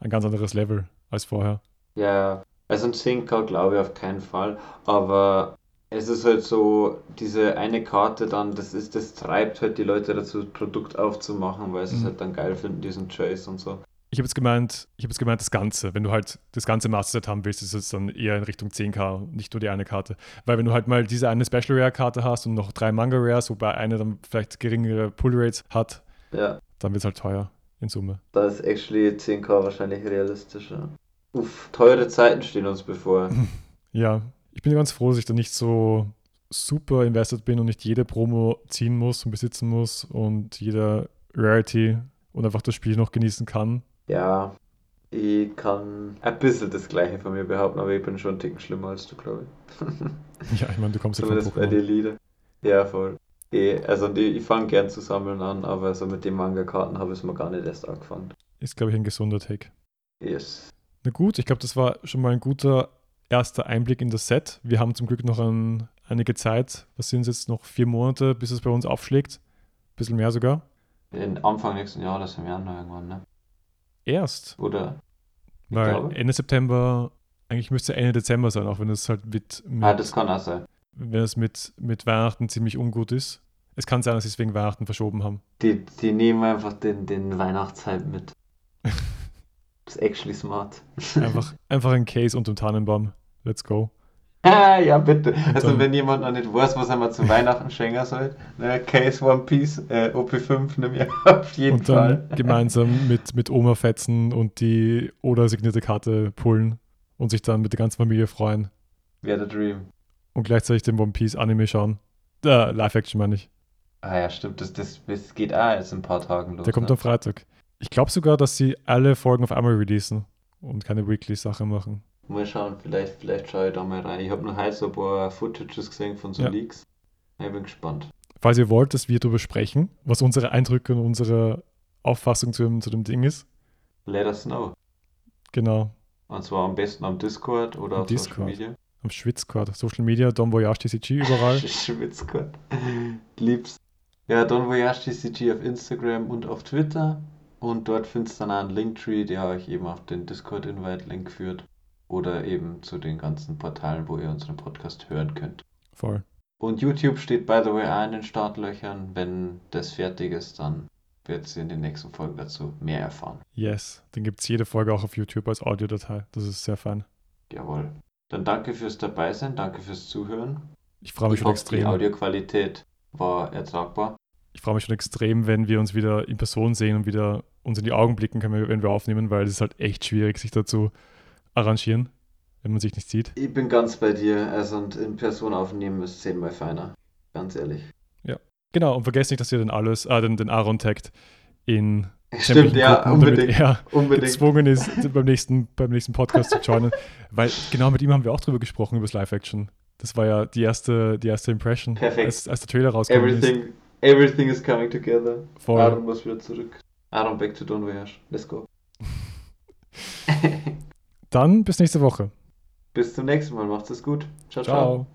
ein ganz anderes Level als vorher. Ja, also ein 10K glaube ich auf keinen Fall, aber es ist halt so, diese eine Karte dann, das ist, das treibt halt die Leute dazu, das Produkt aufzumachen, weil sie mhm. es halt dann geil finden, diesen Chase und so. Ich habe jetzt gemeint, ich habe jetzt gemeint, das Ganze. Wenn du halt das ganze Master-Set haben willst, ist es dann eher in Richtung 10k, nicht nur die eine Karte. Weil wenn du halt mal diese eine Special Rare-Karte hast und noch drei Manga Rares, wobei eine dann vielleicht geringere Pull Rates hat, ja. dann wird es halt teuer in Summe. Da ist actually 10k wahrscheinlich realistischer. Uff, teure Zeiten stehen uns bevor. ja, ich bin ganz froh, dass ich da nicht so super invested bin und nicht jede Promo ziehen muss und besitzen muss und jeder Rarity und einfach das Spiel noch genießen kann ja, ich kann ein bisschen das Gleiche von mir behaupten, aber ich bin schon ein Ticken schlimmer als du, glaube ich. ja, ich meine, du kommst ja von bei den Lieder. Ja, voll. Ich, also die, ich fange gern zu sammeln an, aber so mit den Manga-Karten habe ich es mir gar nicht erst angefangen. Ist, glaube ich, ein gesunder Take. Yes. Na gut, ich glaube, das war schon mal ein guter erster Einblick in das Set. Wir haben zum Glück noch ein, einige Zeit. Was sind es jetzt noch? Vier Monate, bis es bei uns aufschlägt? Ein bisschen mehr sogar. In Anfang nächsten Jahres im Januar irgendwann, ne? Erst. Oder? Weil. Ende September, eigentlich müsste Ende Dezember sein, auch wenn es halt mit, mit Ah, das kann auch sein. Wenn es mit, mit Weihnachten ziemlich ungut ist. Es kann sein, dass sie es wegen Weihnachten verschoben haben. Die, die nehmen einfach den, den Weihnachtshype mit. das ist actually smart. einfach, einfach ein Case unter dem Tannenbaum. Let's go. Ja, bitte. Also, wenn jemand noch nicht weiß, was er mal zu Weihnachten schenken soll, ne, Case One Piece, äh, OP5 nimm ich auf jeden und dann Fall. gemeinsam mit, mit Oma fetzen und die oder signierte Karte pullen und sich dann mit der ganzen Familie freuen. Wäre der Dream. Und gleichzeitig den One Piece Anime schauen. Äh, Live-Action meine ich. Ah ja, stimmt. Das, das, das geht auch jetzt in ein paar Tagen los. Der kommt ne? am Freitag. Ich glaube sogar, dass sie alle Folgen auf einmal releasen und keine Weekly-Sache machen. Mal schauen, vielleicht, vielleicht schaue ich da mal rein. Ich habe noch heute so ein paar Footages gesehen von so ja. Leaks. Ich bin gespannt. Falls ihr wollt, dass wir darüber sprechen, was unsere Eindrücke und unsere Auffassung zu, zu dem Ding ist. Let us know. Genau. Und zwar am besten am Discord oder am auf Discord. Social Media. Am Schwitzcord. Social Media, Don Voyage TCG überall. Schwitzcord. Liebst. Ja, Don Voyage TCG auf Instagram und auf Twitter. Und dort findest du dann einen Linktree, der euch eben auf den Discord-Invite-Link führt oder eben zu den ganzen Portalen, wo ihr unseren Podcast hören könnt. Voll. Und YouTube steht, by the way, auch in den Startlöchern. Wenn das fertig ist, dann wird ihr in den nächsten Folgen dazu mehr erfahren. Yes, dann gibt es jede Folge auch auf YouTube als Audiodatei. Das ist sehr fein. Jawohl. Dann danke fürs Dabeisein, danke fürs Zuhören. Ich freue mich ich schon hoffe, extrem. Die Audioqualität war ertragbar. Ich freue mich schon extrem, wenn wir uns wieder in Person sehen und wieder uns in die Augen blicken können, wenn wir aufnehmen, weil es ist halt echt schwierig, sich dazu arrangieren, wenn man sich nicht sieht. Ich bin ganz bei dir. Also und in Person aufnehmen ist zehnmal feiner. Ganz ehrlich. Ja. Genau, und vergesst nicht, dass ihr den alles, äh, den, den Aaron taggt in Stimmt, ja, Gruppen, unbedingt, er unbedingt. gezwungen ist, beim nächsten, beim nächsten Podcast zu joinen. Weil genau mit ihm haben wir auch drüber gesprochen, über das Live-Action. Das war ja die erste, die erste Impression, Perfekt. Als, als der Trailer rauskam. Everything, ist. everything is coming together. Voll. Aaron muss wieder zurück. Aaron back to Don Voyage. Let's go. Dann bis nächste Woche. Bis zum nächsten Mal. Macht's es gut. Ciao, ciao. ciao.